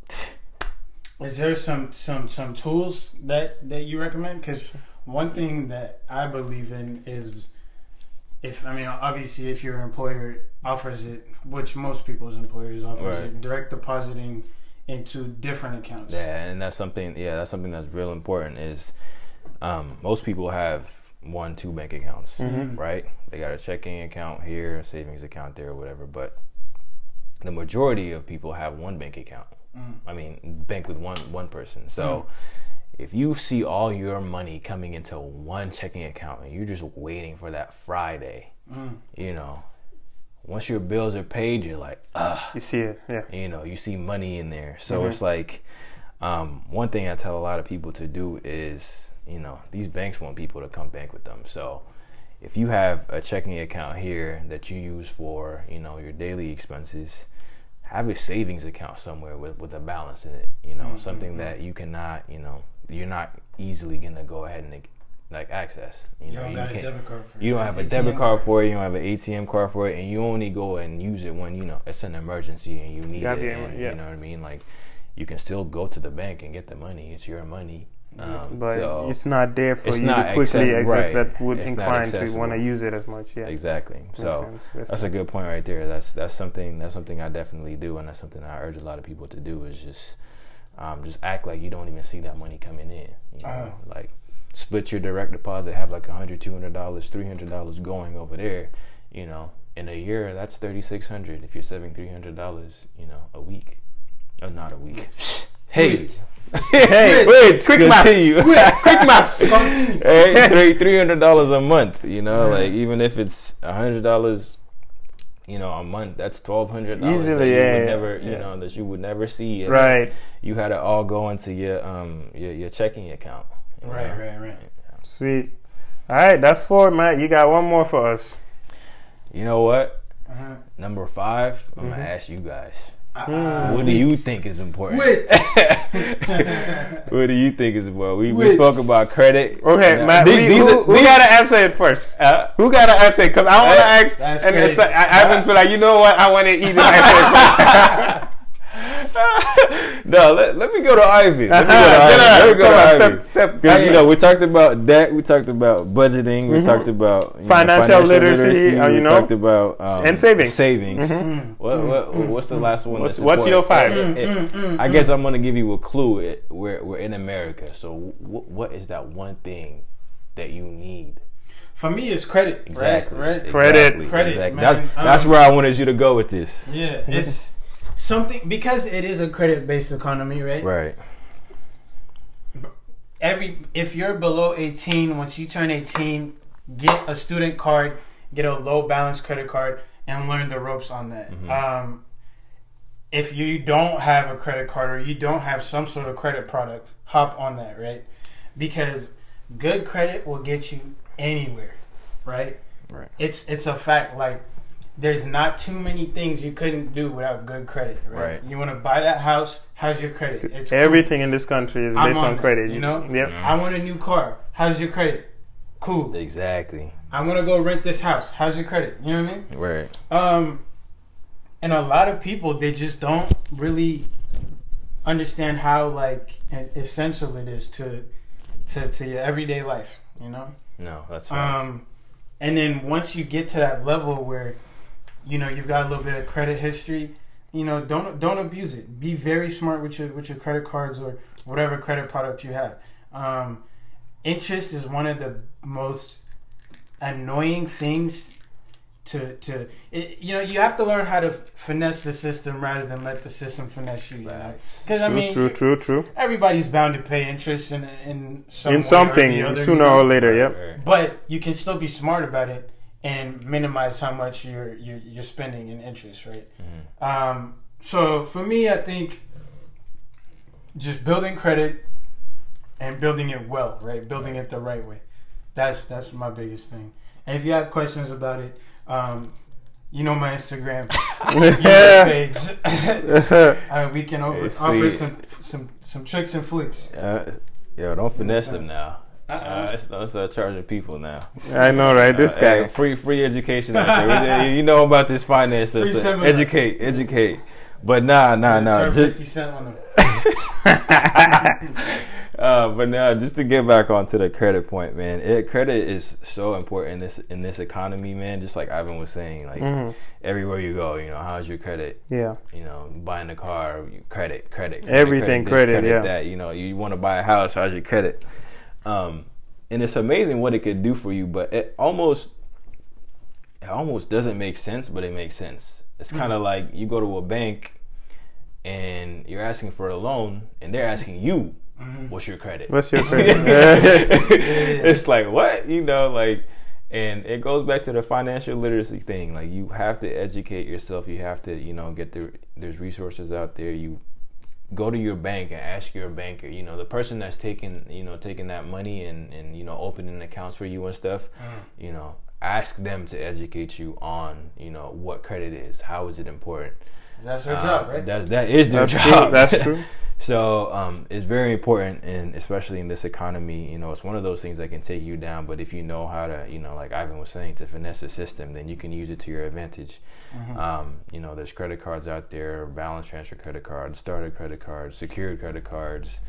Speaker 2: Is there some some some tools that that you recommend? Because one thing that I believe in is if I mean obviously if your employer offers it, which most people's employers offers
Speaker 4: Right.
Speaker 2: it, direct depositing into different accounts.
Speaker 4: Yeah, and that's something. Yeah, that's something that's real important. Is um, most people have one, two bank accounts, mm-hmm. right? They got a checking account here, a savings account there, or whatever. But the majority of people have one bank account. Mm. I mean, bank with one one person. So mm. if you see all your money coming into one checking account and you're just waiting for that Friday, mm. you know, once your bills are paid, you're like, ah
Speaker 3: You see it. Yeah.
Speaker 4: you know you see money in there so it's like um, one thing i tell a lot of people to do is you know these banks want people to come bank with them so if you have a checking account here that you use for you know your daily expenses have a savings account somewhere with, with a balance in it you know something that you cannot you know you're not easily gonna go ahead and like access you
Speaker 2: You
Speaker 4: know
Speaker 2: don't
Speaker 4: you
Speaker 2: got a
Speaker 4: can't-
Speaker 2: debit card for
Speaker 4: you don't have a
Speaker 2: ATM
Speaker 4: debit card for it. You don't have an ATM card for it, and you only go and use it when you know it's an emergency and you need
Speaker 3: Gotta
Speaker 4: it. And,
Speaker 3: yeah.
Speaker 4: You know what I mean? Like you can still go to the bank and get the money. It's your money. Um,
Speaker 3: But
Speaker 4: so-
Speaker 3: it's not there for
Speaker 4: it's
Speaker 3: you
Speaker 4: not
Speaker 3: to quickly
Speaker 4: accessible,
Speaker 3: access
Speaker 4: right.
Speaker 3: that would
Speaker 4: It's not
Speaker 3: incline to want to use it as much. Yeah.
Speaker 4: exactly.
Speaker 3: Makes
Speaker 4: So
Speaker 3: sense.
Speaker 4: that's a good point right there. That's that's something that's something I definitely do, and that's something I urge a lot of people to do. Is just um, just act like you don't even see that money coming in. You know,
Speaker 2: Uh-huh.
Speaker 4: like split your direct deposit, have like a hundred, two hundred dollars, three hundred dollars going over there. You know, in a year that's thirty six hundred. If you're saving three hundred dollars, you know, a week, or not a week. Hey,
Speaker 2: Wait.
Speaker 4: hey, wait,
Speaker 3: quick
Speaker 4: continue.
Speaker 3: Quick
Speaker 2: math.
Speaker 4: Hey, three three hundred dollars a month. You know, like even if it's a hundred dollars, you know, a month, that's twelve hundred dollars that
Speaker 3: Easily,
Speaker 4: you
Speaker 3: yeah,
Speaker 4: would
Speaker 3: yeah,
Speaker 4: never, you know, that you would never see.
Speaker 3: Right.
Speaker 4: You had it all go into your um your, your checking account. You
Speaker 2: Right,
Speaker 4: know?
Speaker 2: right, right.
Speaker 3: Sweet. All right, that's four, Matt. You got one more for us.
Speaker 4: You know what?
Speaker 2: Uh-huh.
Speaker 4: Number 5 I'm
Speaker 3: Mm-hmm.
Speaker 4: gonna ask you guys.
Speaker 2: Uh,
Speaker 4: What do you think is important?
Speaker 2: Wait.
Speaker 4: What do you think is important? We, we spoke about credit.
Speaker 3: Okay,
Speaker 4: Now,
Speaker 3: Matt.
Speaker 4: these-
Speaker 3: we,
Speaker 4: these
Speaker 3: who,
Speaker 4: are-
Speaker 3: who gotta answer it first?
Speaker 4: uh,
Speaker 3: Who gotta answer it? Because I want to ask,
Speaker 2: that's
Speaker 3: and it's like, I, Ivan's be like, you know what? I want to either answer it first.
Speaker 4: no, let, let me go to Ivy. Let me go to. Ivy. Let me go to Ivy.
Speaker 3: step, step.
Speaker 4: Because you know we talked about debt, we talked about budgeting, we talked about you know,
Speaker 3: Mm-hmm. Financial literacy, uh, you
Speaker 4: we
Speaker 3: know,
Speaker 4: talked about um,
Speaker 3: and savings. Mm-hmm.
Speaker 4: Savings. What, what, what's the last one?
Speaker 3: What's-
Speaker 4: that's
Speaker 3: what's your five?
Speaker 4: It- it- I guess I'm gonna give you a clue. It, we're we're in America, so w- what is that one thing that you need?
Speaker 2: For me, it's credit.
Speaker 4: Exactly.
Speaker 2: Right. right?
Speaker 3: Credit.
Speaker 4: Exactly.
Speaker 2: Credit,
Speaker 4: Exactly.
Speaker 2: man.
Speaker 4: That's that's
Speaker 2: Um,
Speaker 4: where I wanted you to go with this.
Speaker 2: Yeah, it's something because it is a credit-based economy, right?
Speaker 4: Right.
Speaker 2: Every if you're below 18, once you turn 18, get a student card, get a low balance credit card, and learn the ropes on that. Um, if you don't have a credit card or you don't have some sort of credit product, hop on that, right? Because good credit will get you anywhere, right?
Speaker 4: Right.
Speaker 2: It's it's a fact. Like there's not too many things you couldn't do without good credit, right?
Speaker 4: Right.
Speaker 2: You want to buy that house? How's your credit? It's cool.
Speaker 3: Everything in this country is
Speaker 2: I'm
Speaker 3: based
Speaker 2: on
Speaker 3: on
Speaker 2: that,
Speaker 3: credit.
Speaker 2: you know?
Speaker 3: Yep.
Speaker 2: I want a new car. How's your credit? Cool.
Speaker 4: Exactly.
Speaker 2: I want to go rent this house. How's your credit? You know what I mean?
Speaker 4: Right.
Speaker 2: Um, and a lot of people they just don't really understand how like essential it is to to to your everyday life. You know.
Speaker 4: No, that's right.
Speaker 2: Um, and then once you get to that level where, you know, you've got a little bit of credit history, you know, don't don't abuse it. Be very smart with your with your credit cards or whatever credit product you have. Um, interest is one of the most annoying things to to it, you know you have to learn how to finesse the system rather than let the system finesse you. Because I mean,
Speaker 3: true, true, true.
Speaker 2: everybody's bound to pay interest in in some
Speaker 3: In
Speaker 2: way or
Speaker 3: something,
Speaker 2: the other,
Speaker 3: sooner
Speaker 2: you know?
Speaker 3: or later. Yep.
Speaker 2: But you can still be smart about it and minimize how much you're you're, you're spending in interest, right?
Speaker 4: Mhm.
Speaker 2: Um, so for me, I think just building credit and building it well, right? Building it the right way. That's that's my biggest thing. And if you have questions about it, um, you know my Instagram page. uh, we can over, offer some some some tricks and flicks.
Speaker 4: Uh, yo, don't finesse them now. Uh, it's- don't start charging people now.
Speaker 3: I know, right? This
Speaker 4: Uh,
Speaker 3: guy.
Speaker 4: hey, free free education out you know about this finance stuff. So educate, educate. But nah, nah, nah. Just,
Speaker 2: fifty cent on them.
Speaker 4: uh, but now, just to get back onto the credit point, man. It, credit is so important in this in this economy, man. Just like Ivan was saying, like
Speaker 3: Mhm.
Speaker 4: everywhere you go, you know, how's your credit?
Speaker 3: Yeah.
Speaker 4: You know, buying a car, you- credit, credit, credit
Speaker 3: Everything
Speaker 4: this,
Speaker 3: credit, yeah.
Speaker 4: That you know, you want to buy a house, how's your credit? Um, and it's amazing what it could do for you, but it almost it almost doesn't make sense, but it makes sense. It's kind of like you go to a bank and you're asking for a loan, and they're asking you, "What's your credit?"
Speaker 3: What's your credit?
Speaker 4: it's like what you know, like, and it goes back to the financial literacy thing. Like you have to educate yourself. You have to, you know, get the there's resources out there. You go to your bank and ask your banker. You know, the person that's taking, you know, taking that money and and you know opening accounts for you and stuff. You know, ask them to educate you on, you know, what credit is. How is it important?
Speaker 2: That's their
Speaker 4: Uh,
Speaker 2: job, right?
Speaker 4: That that is their
Speaker 3: That's true.
Speaker 4: job.
Speaker 3: That's true.
Speaker 4: So um, it's very important, and especially in this economy, you know, it's one of those things that can take you down. But if you know how to, you know, like Ivan was saying, to finesse the system, then you can use it to your advantage. Um, you know, there's credit cards out there, balance transfer credit cards, starter credit cards, secured credit cards,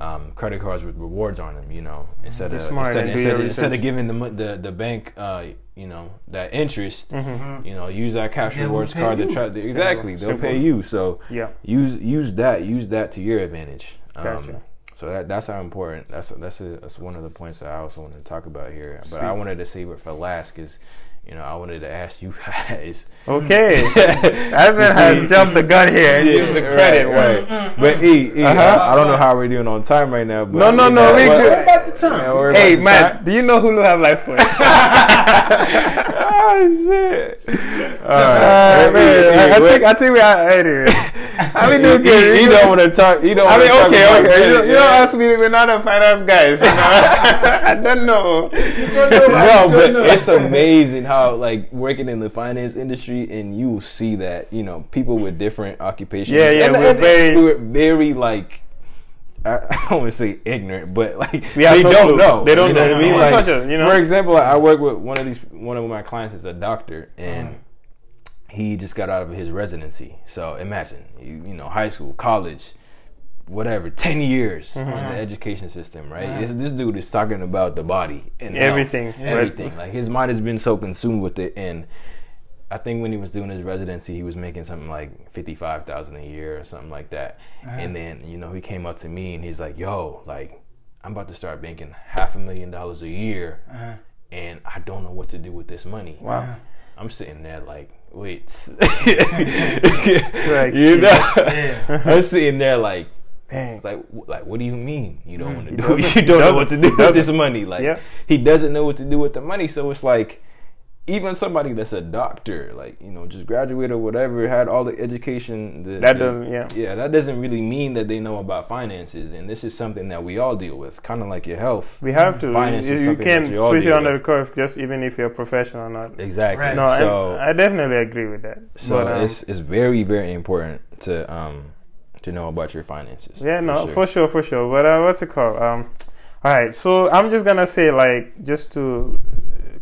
Speaker 4: um, credit cards with rewards on them. You know, instead
Speaker 3: Be
Speaker 4: of instead, instead, of, instead of giving the the the bank, uh, you know, that interest.
Speaker 3: Mhm.
Speaker 4: You know, use that cash rewards card to try. To, exactly, they'll
Speaker 3: Simple.
Speaker 4: pay you. So
Speaker 3: Yeah.
Speaker 4: use use that use that to your advantage. Um,
Speaker 3: Gotcha.
Speaker 4: so that that's how important. That's that's a, that's one of the points that I also wanted to talk about here. But I wanted to save it for last because you know I wanted to ask you guys.
Speaker 3: Okay. Ivan has jumped the gun here and used the credit
Speaker 4: right, right. But E, e
Speaker 3: Uh-huh.
Speaker 4: I, I don't know how we're doing on time right now. But
Speaker 3: No, no, no, we
Speaker 4: what-
Speaker 3: good.
Speaker 2: About the time?
Speaker 4: Yeah,
Speaker 3: Hey,
Speaker 4: about the
Speaker 3: Matt, do you know Hulu have live square?
Speaker 4: oh shit! All
Speaker 3: Uh,
Speaker 4: right,
Speaker 3: man, I, I think I think we are anyway. I mean, doing
Speaker 4: he,
Speaker 3: good.
Speaker 4: he, he don't want to talk. He don't.
Speaker 3: I mean, okay,
Speaker 4: talk
Speaker 3: okay. You,
Speaker 4: credit,
Speaker 3: you don't ask me. We're not a finance guys. You know? I don't know.
Speaker 4: no, but it's amazing how like working in the finance industry and you see that you know people with different occupations.
Speaker 3: Yeah, yeah,
Speaker 4: and,
Speaker 3: we're
Speaker 4: and
Speaker 3: very-
Speaker 4: we're very like. I don't want to say ignorant, but like
Speaker 3: We have
Speaker 4: they
Speaker 3: no
Speaker 4: don't
Speaker 3: clue.
Speaker 4: know.
Speaker 3: They don't
Speaker 4: you know
Speaker 3: know.
Speaker 4: what I mean. Like,
Speaker 3: Culture, you know?
Speaker 4: For example, I work with one of these. One of my clients is a doctor, and he just got out of his residency. So imagine, you, you know, high school, college, whatever, ten years
Speaker 3: Mm-hmm.
Speaker 4: in the education system, right? This, this dude is talking about the body and
Speaker 3: Everything,
Speaker 4: health,
Speaker 3: right.
Speaker 4: everything. Like his mind has been so consumed with it, and I think when he was doing his residency, he was making something like fifty five thousand a year or something like that. And then you know he came up to me and he's like, "Yo, like I'm about to start making half a million dollars a year, and I don't know what to do with this money."
Speaker 3: Wow.
Speaker 4: I'm sitting there like, wait,
Speaker 3: Right,
Speaker 4: you know,
Speaker 2: Yeah.
Speaker 4: I'm sitting there like,
Speaker 3: Dang.
Speaker 4: like, like, what do you mean you don't want to do? You don't know what to do with this money. Like,
Speaker 3: Yeah.
Speaker 4: he doesn't know what to do with the money. So it's like, even somebody that's a doctor, like you know, just graduated or whatever, had all the education. The,
Speaker 3: That doesn't- yeah.
Speaker 4: yeah, that doesn't really mean that they know about finances. And this is something that we all deal with, kind of like your health.
Speaker 3: We have to.
Speaker 4: Finance
Speaker 3: you
Speaker 4: is
Speaker 3: you
Speaker 4: something
Speaker 3: can
Speaker 4: that you all
Speaker 3: switch it
Speaker 4: deal
Speaker 3: under the curve, just even if you're a professional or not.
Speaker 4: Exactly.
Speaker 2: Right.
Speaker 3: No,
Speaker 4: so
Speaker 3: I, I definitely agree with that.
Speaker 4: So
Speaker 3: but, um,
Speaker 4: it's it's very very important to um to know about your finances.
Speaker 3: Yeah, no,
Speaker 4: sure.
Speaker 3: for sure, for sure. But uh, what's it called? Um, all right, so I'm just gonna say, like, just to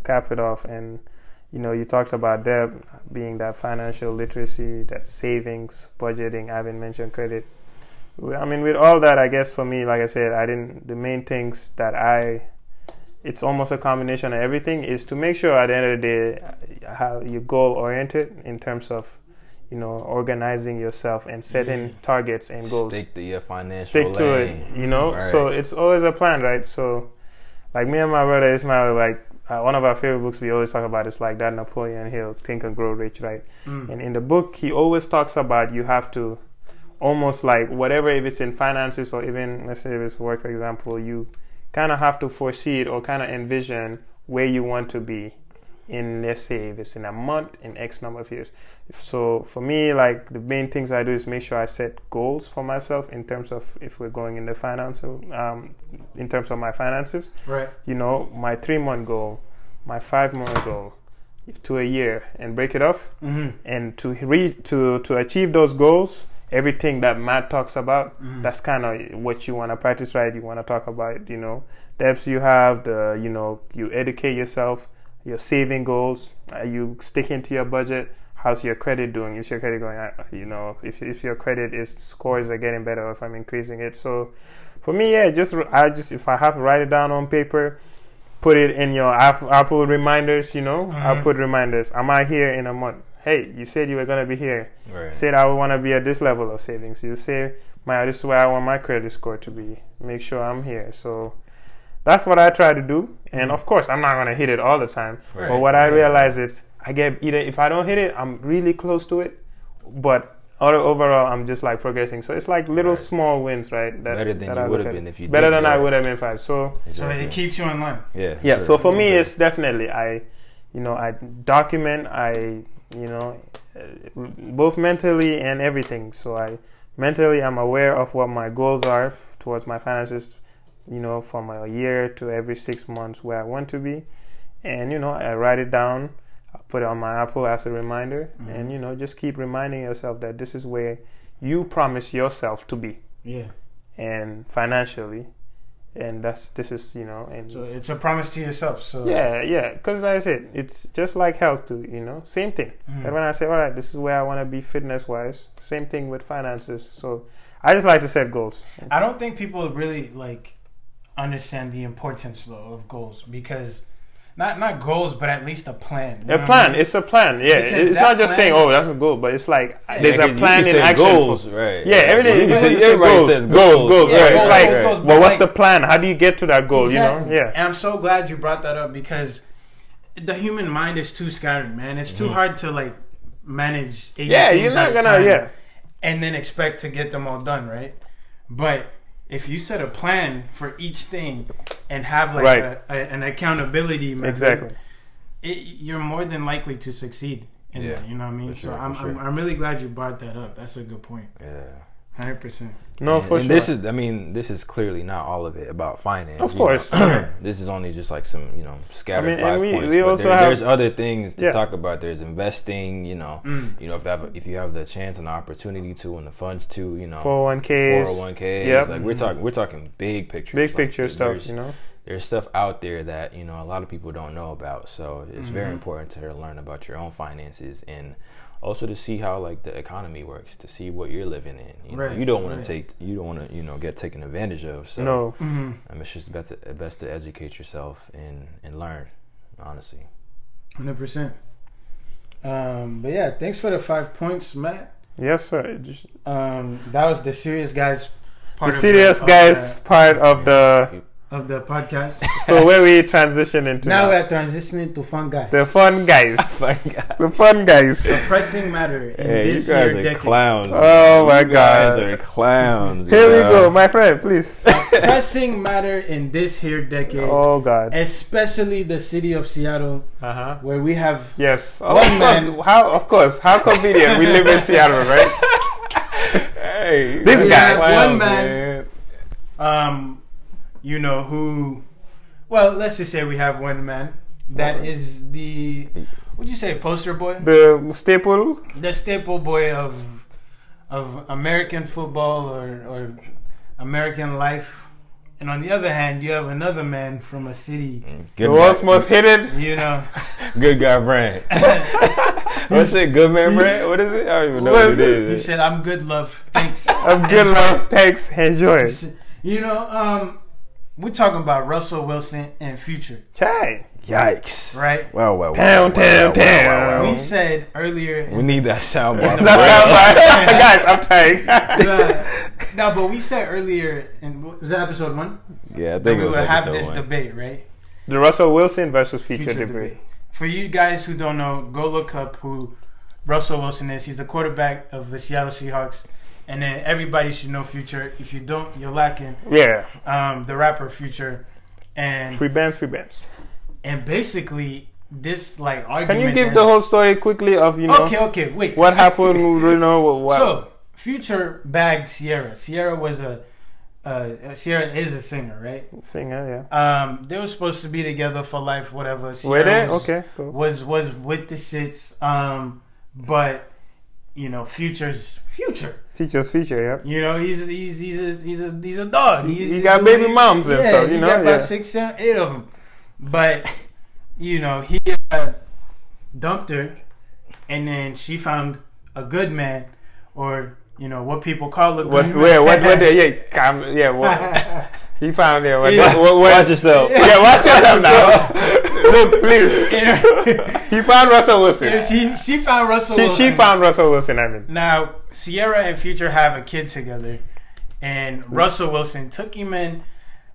Speaker 3: cap it off, and you know, you talked about debt being that financial literacy, that savings, budgeting. I haven't mentioned credit. I mean, with all that, I guess for me, like I said, I didn't. The main things that I, it's almost a combination of everything, is to make sure at the end of the day, how you goal oriented in terms of, you know, organizing yourself and setting targets and goals
Speaker 4: Stick to your financial
Speaker 3: stick to
Speaker 4: lane.
Speaker 3: it, you know.
Speaker 4: Right.
Speaker 3: So it's always a plan, right? So, like me and my brother Ismail, like uh, one of our favorite books we always talk about is like that Napoleon Hill, Think and Grow Rich, right?
Speaker 2: Mm.
Speaker 3: And in the book, he always talks about you have to almost like whatever, if it's in finances or even let's say if it's work, for example, you kind of have to foresee it or kind of envision where you want to be in, let's say, if it's in a month, in X number of years. So for me, like the main things I do is make sure I set goals for myself in terms of if we're going in the financial, um, in terms of my finances
Speaker 2: Right.
Speaker 3: you know, my three month goal, my five month goal to a year and break it off.
Speaker 2: Mm-hmm.
Speaker 3: And to re- to to achieve those goals, everything that Matt talks about,
Speaker 2: Mhm.
Speaker 3: that's kind of what you want to practice, right? You want to talk about, you know, debts you have, the you know, you educate yourself, your saving goals, are you sticking to your budget? How's your credit doing? Is your credit going? You know, if if your credit is scores are getting better, or if I'm increasing it. So, for me, yeah, just I just if I have to write it down on paper, put it in your Apple, reminders. You know, I'll
Speaker 2: Mhm.
Speaker 3: put reminders. Am I here in a month? Hey, you said you were gonna be here.
Speaker 4: Right.
Speaker 3: Said I would want to be at this level of savings. You say, my this is where I want my credit score to be. Make sure I'm here. So that's what I try to do. And of course, I'm not gonna hit it all the time.
Speaker 4: Right.
Speaker 3: But what I realize is, I get either if I don't hit it, I'm really close to it. But other- overall, I'm just like progressing. So it's like little
Speaker 4: Right.
Speaker 3: small wins, right?
Speaker 4: Better than
Speaker 3: that
Speaker 4: you
Speaker 3: I
Speaker 4: would
Speaker 3: look
Speaker 4: have
Speaker 3: at.
Speaker 4: been if you
Speaker 3: Better
Speaker 4: did
Speaker 3: than I would have been if I. So
Speaker 2: So it keeps you in line.
Speaker 4: yeah.
Speaker 3: yeah.
Speaker 4: sure.
Speaker 3: So for me,
Speaker 4: Sure.
Speaker 3: it's definitely I, you know, I document. I, you know, uh, both mentally and everything. So I mentally, I'm aware of what my goals are f- towards my finances. You know, from a year to every six months where I want to be, and you know, I write it down. I put it on my Apple as a reminder,
Speaker 2: Mhm.
Speaker 3: and you know, just keep reminding yourself that this is where you promise yourself to be,
Speaker 2: Yeah.
Speaker 3: and financially, and that's this is you know, and
Speaker 2: So it's a promise to yourself. So
Speaker 3: yeah, yeah, because like I said, it's just like health too. You know, same thing.
Speaker 2: Mhm.
Speaker 3: That when I say, all right, this is where I want to be fitness wise. Same thing with finances. So I just like to set goals.
Speaker 2: I don't think people really like understand the importance though of goals because not not goals, but at least a plan.
Speaker 3: A plan.
Speaker 2: I mean?
Speaker 3: It's a plan. Yeah,
Speaker 2: Because
Speaker 3: it's not just
Speaker 2: plan-
Speaker 3: saying, oh, that's a goal, but it's like
Speaker 2: Yeah,
Speaker 3: there's
Speaker 4: Yeah,
Speaker 3: a
Speaker 4: 'cause
Speaker 3: plan
Speaker 4: you
Speaker 3: in
Speaker 4: can say
Speaker 3: action.
Speaker 4: Goals,
Speaker 3: for-
Speaker 4: right?
Speaker 3: Yeah, everything.
Speaker 4: You can
Speaker 3: you
Speaker 4: say,
Speaker 3: can say
Speaker 4: everybody
Speaker 3: goals,
Speaker 4: says
Speaker 3: goals,
Speaker 4: goals,
Speaker 3: goals.
Speaker 2: Yeah,
Speaker 3: right.
Speaker 2: goals,
Speaker 3: It's like,
Speaker 2: goals, goals,
Speaker 3: but
Speaker 2: but
Speaker 3: what's
Speaker 2: like-
Speaker 3: the plan? How do you get to that goal?
Speaker 2: Exactly.
Speaker 3: You know? Yeah.
Speaker 2: And I'm so glad you brought that up because the human mind is too scattered, man. It's too hard to like manage. 80
Speaker 3: Mm-hmm. Yeah,
Speaker 2: things
Speaker 3: you're
Speaker 2: at
Speaker 3: not
Speaker 2: a
Speaker 3: gonna.
Speaker 2: time
Speaker 3: Yeah.
Speaker 2: and then expect to get them all done, right? But if you set a plan for each thing and have like
Speaker 3: Right.
Speaker 2: a, a, an accountability method,
Speaker 3: Exactly.
Speaker 2: it, you're more than likely to succeed. In
Speaker 4: Yeah,
Speaker 2: that, you know what I mean.
Speaker 4: for
Speaker 2: so I'm,
Speaker 4: for
Speaker 2: I'm. I'm really glad you brought that up. That's a good point.
Speaker 4: Yeah.
Speaker 2: Hundred percent.
Speaker 3: No,
Speaker 4: and,
Speaker 3: for
Speaker 4: and
Speaker 3: sure.
Speaker 4: This is, I mean, this is clearly not all of it about finance.
Speaker 3: Of course.
Speaker 4: this is only just like some, you know, scattered
Speaker 3: I mean,
Speaker 4: five
Speaker 3: we-
Speaker 4: points.
Speaker 3: we
Speaker 4: but there-
Speaker 3: have-
Speaker 4: there's other things to
Speaker 3: Yeah.
Speaker 4: talk about. There's investing, you know,
Speaker 2: Mm.
Speaker 4: you know, if you have if you have the chance and the opportunity to, and the funds to, you know,
Speaker 3: 401ks,
Speaker 4: 401ks.
Speaker 3: Yep.
Speaker 4: Like we're talking, we're talking big picture,
Speaker 3: big picture stuff. You know.
Speaker 4: there's stuff out there that you know a lot of people don't know about. So it's very
Speaker 2: Mhm.
Speaker 4: important to learn about your own finances and also to see how like the economy works, to see what you're living in. You know,
Speaker 2: Right,
Speaker 4: you don't want
Speaker 2: right.
Speaker 4: to take, you don't want to, you know, get taken advantage of. So
Speaker 3: no.
Speaker 2: Mm-hmm.
Speaker 4: um, it's just best to, best to educate yourself and and learn. Honestly,
Speaker 2: Hundred percent. Um, but yeah, thanks for the five points, Matt.
Speaker 3: Yes, sir. Just,
Speaker 2: Um, that was the serious guys
Speaker 3: the
Speaker 2: part. of
Speaker 3: serious
Speaker 2: of
Speaker 3: guys part of the.
Speaker 2: Of the podcast.
Speaker 3: So where we transition into
Speaker 2: now
Speaker 3: now?
Speaker 2: we're transitioning to fun guys.
Speaker 3: the fun guys. the fun guys.
Speaker 2: The pressing matter in
Speaker 4: hey, you guys
Speaker 2: year
Speaker 4: are
Speaker 2: decade.
Speaker 4: clowns.
Speaker 3: Oh my
Speaker 4: you guys are clowns.
Speaker 3: Here we go, my friend. Please.
Speaker 2: pressing matter in this here decade,
Speaker 3: Oh God.
Speaker 2: especially the city of Seattle,
Speaker 3: Uh huh.
Speaker 2: where we have
Speaker 3: Yes. Of
Speaker 2: One
Speaker 3: course.
Speaker 2: man-
Speaker 3: How? Of course. How convenient. we live in Seattle, right?
Speaker 4: Hey,
Speaker 3: This guy.
Speaker 4: guys are
Speaker 2: One
Speaker 4: clowns,
Speaker 2: man. um, you know who. Well, let's just say we have one man that is the. Would you say poster boy?
Speaker 3: The staple.
Speaker 2: the staple boy of of American football or, or American life. And on the other hand, you have another man from a city,
Speaker 4: Good
Speaker 3: the world's most hated.
Speaker 2: you know.
Speaker 4: Good guy brand. What's it? Good man brand? What is it? I don't even know
Speaker 3: What
Speaker 4: what,
Speaker 3: is
Speaker 4: it
Speaker 3: it?
Speaker 2: He said, "I'm good, love. Thanks."
Speaker 3: I'm good love. Thanks. Enjoy.
Speaker 2: You know, um, we're talking about Russell Wilson and Future,
Speaker 3: Chai.
Speaker 4: Yikes!
Speaker 2: right?
Speaker 4: Well, well,
Speaker 3: Down,
Speaker 4: well,
Speaker 3: down,
Speaker 4: well, well,
Speaker 3: down.
Speaker 4: well,
Speaker 2: We said earlier,
Speaker 4: We need that soundboard.
Speaker 2: No,
Speaker 3: Guys, I'm tired.
Speaker 2: uh, no, but we said earlier, in was that episode one?
Speaker 4: yeah, I think
Speaker 2: we
Speaker 4: it was
Speaker 2: would have this
Speaker 4: one.
Speaker 2: debate, right?
Speaker 3: The Russell Wilson versus Future,
Speaker 2: future
Speaker 3: debate.
Speaker 2: debate. For you guys who don't know, go look up who Russell Wilson is. He's the quarterback of the Seattle Seahawks. And then everybody should know Future. If you don't, you're lacking.
Speaker 3: Yeah,
Speaker 2: Um, the rapper Future, and
Speaker 3: free bands, free bands.
Speaker 2: and basically this like argument.
Speaker 3: Can you give the whole story quickly of you know
Speaker 2: Okay, okay, wait.
Speaker 3: what happened? You know what?
Speaker 2: So Future bagged Ciara. Ciara was a uh, Ciara is a singer, right?
Speaker 3: singer? Yeah.
Speaker 2: Um, they were supposed to be together for life, whatever.
Speaker 3: Yeah. Were
Speaker 2: Ciara
Speaker 3: they
Speaker 2: was-
Speaker 3: okay? Cool.
Speaker 2: was was with the shits. Um, but you know, Future's Future.
Speaker 3: Teachers future, yeah.
Speaker 2: You know, he's he's he's a, he's a he's a dog.
Speaker 3: He-
Speaker 2: He's,
Speaker 3: he
Speaker 2: he's
Speaker 3: got
Speaker 2: doing-
Speaker 3: baby moms and
Speaker 2: yeah,
Speaker 3: stuff, you
Speaker 2: he
Speaker 3: know?
Speaker 2: got about
Speaker 3: Yeah.
Speaker 2: six, seven, eight of them. But you know, he uh, dumped her, and then she found a good man, or you know what people call a good
Speaker 3: What?
Speaker 2: man.
Speaker 3: Where? What? What? They, yeah. Yeah. What? He found there. What?
Speaker 2: Yeah.
Speaker 3: What? what,
Speaker 4: Watch yourself.
Speaker 3: Yeah, watch yourself now. Look, please. He found Russell Wilson.
Speaker 2: she she found Russell.
Speaker 3: She,
Speaker 2: Wilson.
Speaker 3: she found Russell Wilson. I mean,
Speaker 2: Now, Ciara and Future have a kid together, and Russell Wilson took him in.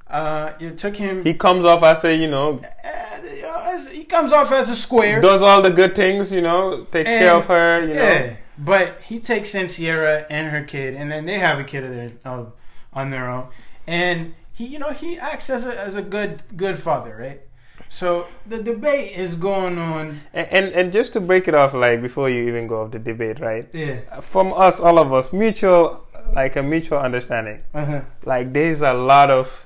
Speaker 2: Uh, it took him.
Speaker 3: he comes off I say, you know
Speaker 2: uh, you know, as- he comes off as a square.
Speaker 3: does all the good things. You know, takes
Speaker 2: And-
Speaker 3: care of her. You
Speaker 2: yeah,
Speaker 3: know,
Speaker 2: but he takes in Ciara and her kid, and then they have a kid of their of, on their own, and he, you know, he acts as a as a good good father, right? So the debate is going on.
Speaker 3: and, and and just to break it off, like before you even go off the debate, right?
Speaker 2: Yeah.
Speaker 3: From us, all of us, mutual like a mutual understanding.
Speaker 2: Uh-huh.
Speaker 3: Like there's a lot of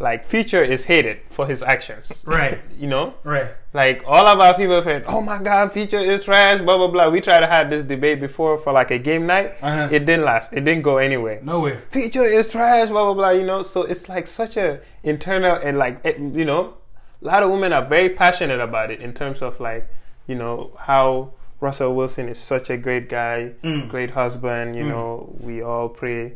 Speaker 3: like Future is hated for his actions.
Speaker 2: Right.
Speaker 3: You know,
Speaker 2: Right.
Speaker 3: like all of our people said, "Oh my God, Future is trash." Blah blah blah. We tried to have this debate before for like a game night.
Speaker 2: Uh-huh.
Speaker 3: It didn't last. It didn't go anywhere.
Speaker 2: No way.
Speaker 3: Future is trash. Blah blah blah. You know, so it's like such a internal and like you know, a lot of women are very passionate about it in terms of like, you know, how Russell Wilson is such a great guy,
Speaker 2: Mm.
Speaker 3: great husband. You
Speaker 2: Mm.
Speaker 3: know, we all pray,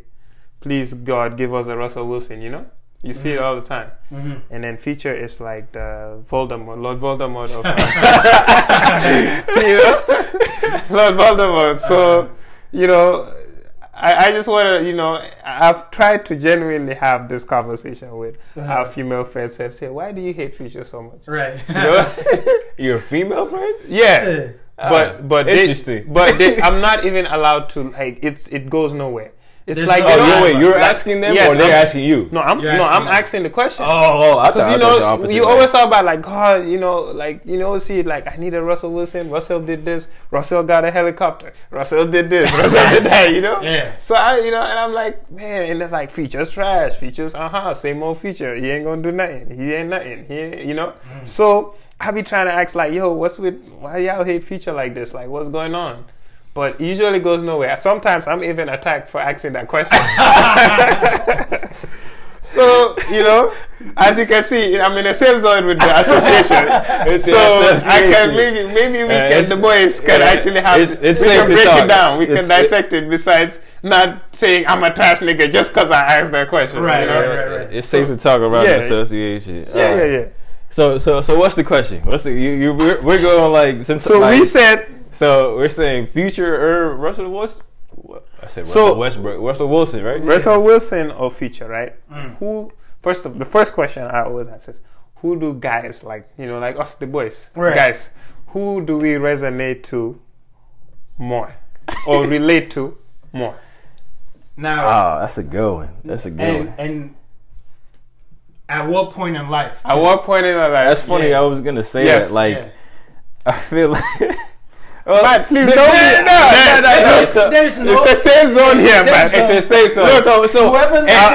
Speaker 3: please God, give us a Russell Wilson. You know, you see it all the time.
Speaker 2: Mm-hmm.
Speaker 3: And then feature is like the Voldemort, Lord Voldemort of you know, Lord Voldemort. So, you know, I, I just want to, you know, I've tried to genuinely have this conversation with
Speaker 2: Uh-huh.
Speaker 3: our female friends and say, why do you hate Future so much?
Speaker 2: Right.
Speaker 3: You know?
Speaker 4: You're female friends?
Speaker 3: yeah.
Speaker 2: Yeah.
Speaker 3: But
Speaker 4: Ah,
Speaker 3: but they,
Speaker 4: interesting.
Speaker 3: but they, I'm not even allowed to like it's it goes nowhere. It's
Speaker 2: There's
Speaker 3: like
Speaker 2: no-
Speaker 4: Oh,
Speaker 3: don't-
Speaker 4: you wait, you're
Speaker 3: like-
Speaker 4: asking them
Speaker 3: yes,
Speaker 4: or they're
Speaker 3: I'm-
Speaker 4: asking you?
Speaker 3: No, I'm
Speaker 2: You're
Speaker 3: no,
Speaker 2: asking
Speaker 3: I'm
Speaker 2: them.
Speaker 3: asking the question.
Speaker 4: Oh, oh, I thought,
Speaker 3: Because
Speaker 4: I
Speaker 3: you
Speaker 4: thought it was the
Speaker 3: know, you
Speaker 4: way.
Speaker 3: always talk about like, God, you know, like you know, see, like I need a Russell Wilson. Russell did this. Russell got a helicopter. Russell did this. Russell did that. You know.
Speaker 2: Yeah.
Speaker 3: So I, you know, and I'm like, man, and it's like features trash. Features, uh huh, same old feature. He ain't gonna do nothing. He ain't nothing. He, ain't, you know.
Speaker 2: Mm.
Speaker 3: So I be trying to ask like, yo, what's with why y'all hate feature like this? Like, what's going on? But usually goes nowhere. Sometimes I'm even attacked for asking that question. so you know, as you can see, I'm in the same zone with the association.
Speaker 4: It's
Speaker 3: so
Speaker 4: the
Speaker 3: I can maybe maybe we
Speaker 4: Uh,
Speaker 3: can the boys can
Speaker 4: yeah,
Speaker 3: actually have
Speaker 4: it's- it's
Speaker 3: we
Speaker 4: safe
Speaker 3: can
Speaker 4: to
Speaker 3: break
Speaker 4: talk.
Speaker 3: it down. We can dissect it. Besides not saying I'm a trash nigga just because I asked that question.
Speaker 2: Right,
Speaker 3: you know?
Speaker 2: right, right, right.
Speaker 4: It's safe to talk around
Speaker 3: Yeah.
Speaker 4: the association.
Speaker 3: Yeah,
Speaker 4: Uh,
Speaker 3: yeah, yeah.
Speaker 4: So, so, so, what's the question? What's the you? you we're, we're going like since
Speaker 3: So
Speaker 4: like,
Speaker 3: we said
Speaker 4: So we're saying future or Russell West. what- I said
Speaker 3: So-
Speaker 4: Russell Westbrook, Russell Wilson, right?
Speaker 3: Russell Wilson or Future, right?
Speaker 2: Mm.
Speaker 3: Who first of the first question I always ask is who do guys like you know like us the boys
Speaker 2: Right.
Speaker 3: guys who do we resonate to more or relate to more?
Speaker 2: Now,
Speaker 4: Oh, that's a good one. That's a good
Speaker 2: and
Speaker 4: one.
Speaker 2: and at what point in life?
Speaker 3: At what point in life?
Speaker 4: That's funny.
Speaker 2: yeah.
Speaker 4: I was gonna say
Speaker 3: Yes.
Speaker 4: that. Like,
Speaker 2: Yeah.
Speaker 4: I feel like. well,
Speaker 3: Man, please
Speaker 4: no,
Speaker 3: don't
Speaker 4: no,
Speaker 3: be-
Speaker 4: no, no, no,
Speaker 2: There's no.
Speaker 3: It's the same zone here,
Speaker 2: Same
Speaker 3: man.
Speaker 2: zone.
Speaker 4: It's a safe zone.
Speaker 3: Look,
Speaker 4: so, so
Speaker 2: Whoever
Speaker 4: and
Speaker 2: listens,
Speaker 4: I,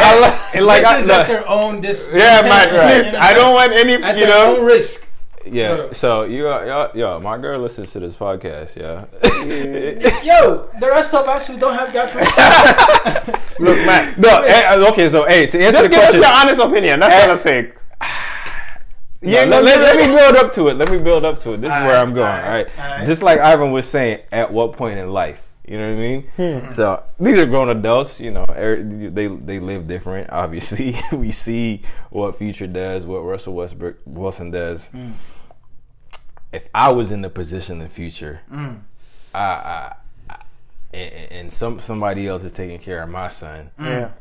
Speaker 4: I, li- like, I,
Speaker 2: listens at their own dis-
Speaker 3: Yeah, man.
Speaker 2: Right.
Speaker 3: Please, I don't want any.
Speaker 2: at
Speaker 3: You
Speaker 2: their own
Speaker 3: know,
Speaker 2: risk.
Speaker 4: yeah. So you, are, y'all, yo, my girl listens to this podcast. Yeah.
Speaker 2: Yo, the rest of us who don't have God for
Speaker 3: look, man.
Speaker 4: no. eh, okay. So, hey, to answer
Speaker 3: Just
Speaker 4: the
Speaker 3: give us
Speaker 4: question,
Speaker 3: your honest opinion. That's eh, what I'm saying.
Speaker 4: No,
Speaker 3: Yeah,
Speaker 4: let, let- let me build up to it. Let me build up to it. This is
Speaker 2: Alright,
Speaker 4: where I'm going.
Speaker 2: alright,
Speaker 4: All right.
Speaker 2: alright.
Speaker 4: Just like Ivan was saying, at what point in life? You know what I mean? So these are grown adults. You know, er- they they live different. Obviously, we see what Future does, what Russell Westbrook Wilson does.
Speaker 2: Mm.
Speaker 4: If I was in the position of Future,
Speaker 2: Mm.
Speaker 4: I, I, I, and, and some somebody else is taking care of my son.
Speaker 3: Yeah.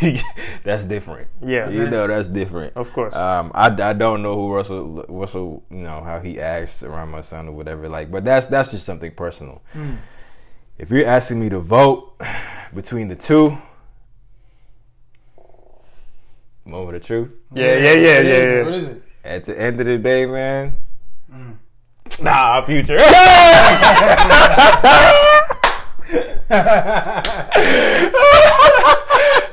Speaker 4: that's different.
Speaker 3: Yeah.
Speaker 4: you know that's different.
Speaker 3: Of course.
Speaker 4: Um, I, I don't know who Russell Russell you know how he acts around my son or whatever. Like, but that's that's just something personal. If you're asking me to vote between the two, moment of truth.
Speaker 3: yeah, yeah, yeah, yeah, yeah.
Speaker 2: What is it?
Speaker 4: At the end of the day, man.
Speaker 3: Nah, future.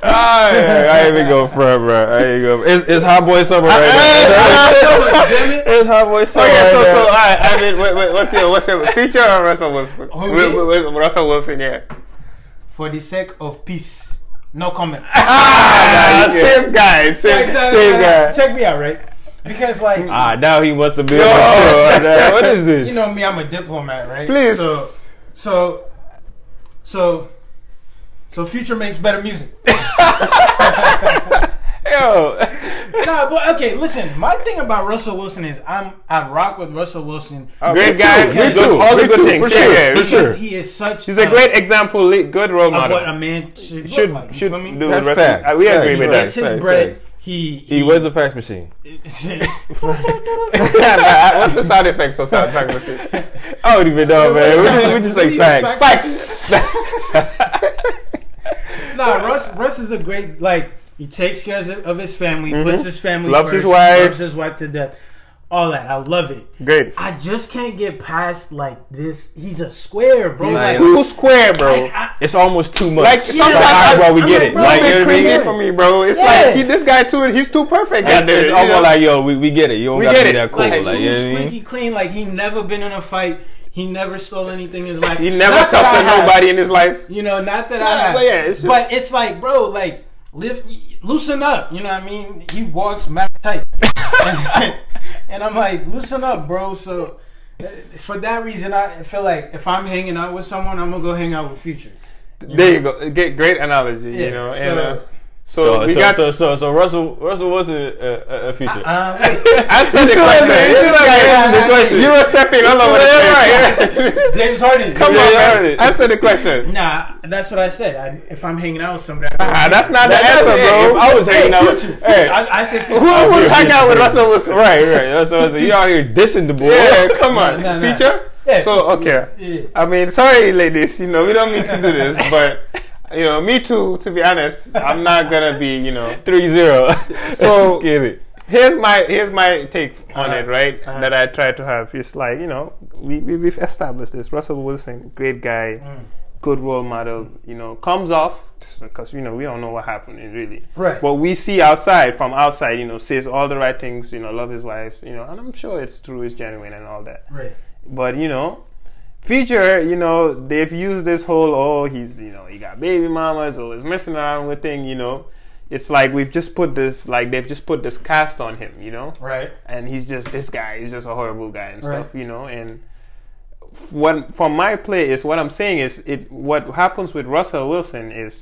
Speaker 4: I ain't even go front, bro. I ain't go. It's, it's hot boy summer right now. it's hot boy summer
Speaker 3: Okay,
Speaker 4: right
Speaker 3: so, so, all right. I mean, wait, wait, what's your, what's your feature or Russell Wilson?
Speaker 2: Who,
Speaker 3: Wi-
Speaker 2: me?
Speaker 3: wi- wi- Russell Wilson, yeah.
Speaker 2: For the sake of peace, no comment.
Speaker 3: Ah,
Speaker 4: yeah.
Speaker 3: same guy, same,
Speaker 2: Check
Speaker 3: same guy.
Speaker 2: Check me out, right? Because like
Speaker 4: Ah, now he wants to be.
Speaker 3: Yo.
Speaker 4: Yo, what is this?
Speaker 2: you know me, I'm a diplomat, right?
Speaker 3: Please.
Speaker 2: So, so, so, so, Future makes better music.
Speaker 4: Yo.
Speaker 2: nah, but okay, listen. My thing about Russell Wilson is I'm I rock with Russell Wilson
Speaker 3: Great guy.
Speaker 4: too,
Speaker 3: He
Speaker 4: me
Speaker 3: does
Speaker 4: too,
Speaker 3: all the good
Speaker 4: too,
Speaker 3: things.
Speaker 4: for
Speaker 3: Yeah,
Speaker 4: sure,
Speaker 3: yeah,
Speaker 4: for sure.
Speaker 2: he is such.
Speaker 3: He's a great example, good role
Speaker 2: of
Speaker 3: model.
Speaker 2: what a man should,
Speaker 3: should
Speaker 2: look like.
Speaker 3: Should do.
Speaker 4: That's
Speaker 3: Russell-
Speaker 4: facts.
Speaker 3: uh, we agree
Speaker 4: Facts,
Speaker 3: with that.
Speaker 2: It's his
Speaker 4: Facts,
Speaker 2: bread.
Speaker 4: facts.
Speaker 2: He
Speaker 4: He was a fax machine.
Speaker 3: What's the sound effects for sound effect machine?
Speaker 4: I don't even know, man. We just, we just
Speaker 2: What
Speaker 4: say
Speaker 2: Fax. you
Speaker 4: facts.
Speaker 2: expect? nah, Russ. Russ is a great like. He takes care of of his family, puts his family
Speaker 3: Mm-hmm. Loves
Speaker 2: first,
Speaker 3: his wife.
Speaker 2: loves his wife to death. All that, I love it.
Speaker 3: Great.
Speaker 2: I just can't get past like this. He's a square, bro.
Speaker 3: He's
Speaker 2: Like,
Speaker 3: too square, bro.
Speaker 2: like, I-
Speaker 4: It's almost too much.
Speaker 3: Like
Speaker 4: It's
Speaker 3: sometimes,
Speaker 4: like,
Speaker 3: I,
Speaker 4: alright, well, we
Speaker 3: I'm
Speaker 4: get
Speaker 3: like,
Speaker 4: it.
Speaker 3: Bro,
Speaker 4: Like,
Speaker 3: like,
Speaker 4: you know what I mean?
Speaker 3: cringy for me, bro. It's
Speaker 2: Yeah.
Speaker 3: like he, this guy too. He's too perfect.
Speaker 4: It's,
Speaker 3: out there,
Speaker 4: it's
Speaker 3: you
Speaker 4: almost
Speaker 3: know?
Speaker 4: like, yo, we, we get it. You don't
Speaker 3: We
Speaker 4: gotta
Speaker 3: get
Speaker 4: be
Speaker 3: it.
Speaker 4: that cool.
Speaker 2: like,
Speaker 4: Like,
Speaker 2: like
Speaker 4: you know
Speaker 2: too
Speaker 4: what I mean?
Speaker 2: squeaky clean. Like he never been in a fight. He never stole anything in his life.
Speaker 3: he never
Speaker 2: Not that
Speaker 3: cussed
Speaker 2: have.
Speaker 3: nobody in his life.
Speaker 2: You know, not that
Speaker 3: Nah,
Speaker 2: I have.
Speaker 3: but yeah, it's
Speaker 2: but it's like, bro, like lift, loosen up. You know what I mean? He walks mad tight, and, I'm like, loosen up, bro. So for that reason, I feel like if I'm hanging out with someone, I'm gonna go hang out with Future.
Speaker 3: There you go. Get great analogy.
Speaker 2: Yeah,
Speaker 3: you know,
Speaker 2: so-
Speaker 3: and uh, so,
Speaker 4: So,
Speaker 3: we
Speaker 4: so,
Speaker 3: got.
Speaker 4: so, so, so Russell, Russell was a, a, a future.
Speaker 2: Um, wait,
Speaker 3: answer the question.
Speaker 4: answer- you
Speaker 3: This
Speaker 4: still the question.
Speaker 3: You were stepping all over
Speaker 4: Yeah,
Speaker 3: the place.
Speaker 2: James Harden.
Speaker 3: Come
Speaker 4: Yeah,
Speaker 3: on,
Speaker 4: you
Speaker 3: man.
Speaker 4: heard it.
Speaker 3: Answer the question.
Speaker 2: Nah, that's what I said. I, if I'm hanging out with somebody, I
Speaker 3: Ah, that's not the answer, bro.
Speaker 4: If I was hanging out,
Speaker 2: Future,
Speaker 4: with, hey,
Speaker 2: I, I said
Speaker 3: Who
Speaker 2: Future.
Speaker 3: would
Speaker 4: yeah,
Speaker 3: hang out with. Russell Wilson?
Speaker 4: right, right. That's what I said. You out here dissing the boy.
Speaker 3: Yeah, come on.
Speaker 2: No, no, no.
Speaker 3: Feature?
Speaker 2: Yeah,
Speaker 3: so,
Speaker 2: Future,
Speaker 3: okay.
Speaker 2: yeah.
Speaker 3: I mean, sorry, ladies. You know, we don't mean to do this, but, you know, me too, to be honest. I'm not to be, you know.
Speaker 4: 3-0.
Speaker 3: So-
Speaker 4: Let's it.
Speaker 3: Here's my here's my take on
Speaker 2: Uh-huh.
Speaker 3: it, right?
Speaker 2: Uh-huh.
Speaker 3: That I try to have. It's like, you know, we, we, we've established this. Russell Wilson, great guy,
Speaker 2: Mm.
Speaker 3: good role model, you know, comes off, because, you know, we don't know what happened, really.
Speaker 2: Right.
Speaker 3: What we see outside, from outside, you know, says all the right things, you know, love his wife, you know, and I'm sure it's true, it's genuine and all that.
Speaker 2: Right.
Speaker 3: But, you know, Future, you know, they've used this whole, oh, he's, you know, he got baby mamas, or he's messing around with thing, you know. It's like we've just put this, like, they've just put this cast on him, you know
Speaker 2: Right.
Speaker 3: and he's just this guy. He's just a horrible guy and stuff,
Speaker 2: Right.
Speaker 3: you know. And what from my play is what I'm saying is it. What happens with Russell Wilson is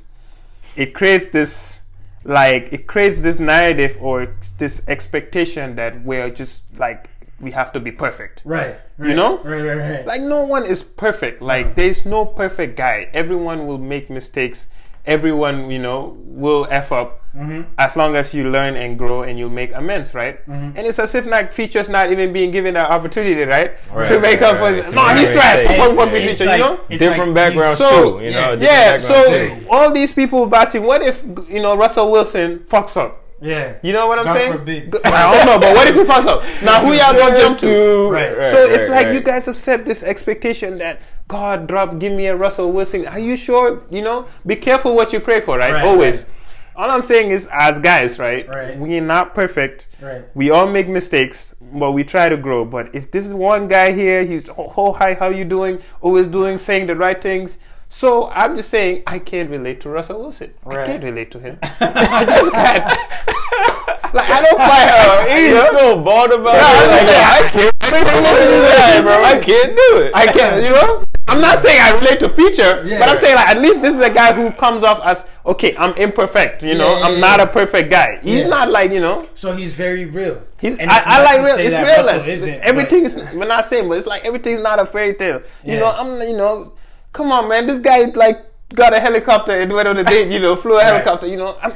Speaker 3: it creates this like it creates this narrative or this expectation that we're just like we have to be perfect.
Speaker 2: Right.
Speaker 3: You know?
Speaker 2: Right. Right. Right.
Speaker 3: Like no one is perfect. Like there's no perfect guy. Everyone will make mistakes. Everyone, you know, will f up
Speaker 2: Mm-hmm.
Speaker 3: as long as you learn and grow and you make amends, right? And it's as if like features not even being given the opportunity, right,
Speaker 4: Right,
Speaker 3: to make
Speaker 4: right,
Speaker 3: up for.
Speaker 4: right. To
Speaker 3: No,
Speaker 4: make
Speaker 3: he's trash.
Speaker 4: mistakes.
Speaker 3: Fuck, fuck,
Speaker 4: Yeah,
Speaker 3: feature, you know.
Speaker 4: different
Speaker 2: like
Speaker 4: backgrounds
Speaker 3: So
Speaker 4: too. You
Speaker 2: yeah.
Speaker 4: know, different
Speaker 3: Yeah,
Speaker 4: backgrounds, too.
Speaker 3: so all these people batting. What if you know Russell Wilson fucks up?
Speaker 2: Yeah.
Speaker 3: You know what I'm
Speaker 2: God
Speaker 3: saying? I don't know, but what if we fucks up? Now who y'all gonna jump to?
Speaker 2: Right.
Speaker 3: so it's like you guys have set this expectation that God drop, give me a Russell Wilson. Are you sure? You know, be careful what you pray for, right?
Speaker 2: Right,
Speaker 3: Always.
Speaker 2: right.
Speaker 3: All I'm saying is, as guys, right?
Speaker 2: Right.
Speaker 3: We are not perfect.
Speaker 2: Right.
Speaker 3: We all make mistakes, but we try to grow. But if this is one guy here, he's oh, oh hi, how you doing? Always doing, saying the right things. So I'm just saying, I can't relate to Russell Wilson.
Speaker 2: Right.
Speaker 3: I can't relate to him. I just can't. like I don't find her.
Speaker 4: He's so bald about
Speaker 3: Yeah,
Speaker 4: it. Like, I can't. I can't, bro. I can't do it.
Speaker 3: I can't, you know? I'm not saying I relate to feature,
Speaker 2: Yeah.
Speaker 3: but I'm saying like at least this is a guy who comes off as okay, I'm imperfect, you know, I'm not a perfect guy. He's not like, you know,
Speaker 2: So he's very real.
Speaker 3: he's I, I like real it's realist.
Speaker 2: Russell isn't,
Speaker 3: Everything
Speaker 2: but-
Speaker 3: is we're not saying, but it's like everything's not a fairy tale. You know, I'm you know come on, man, this guy like got a helicopter and went on a date, you know, flew a helicopter, you know. I'm,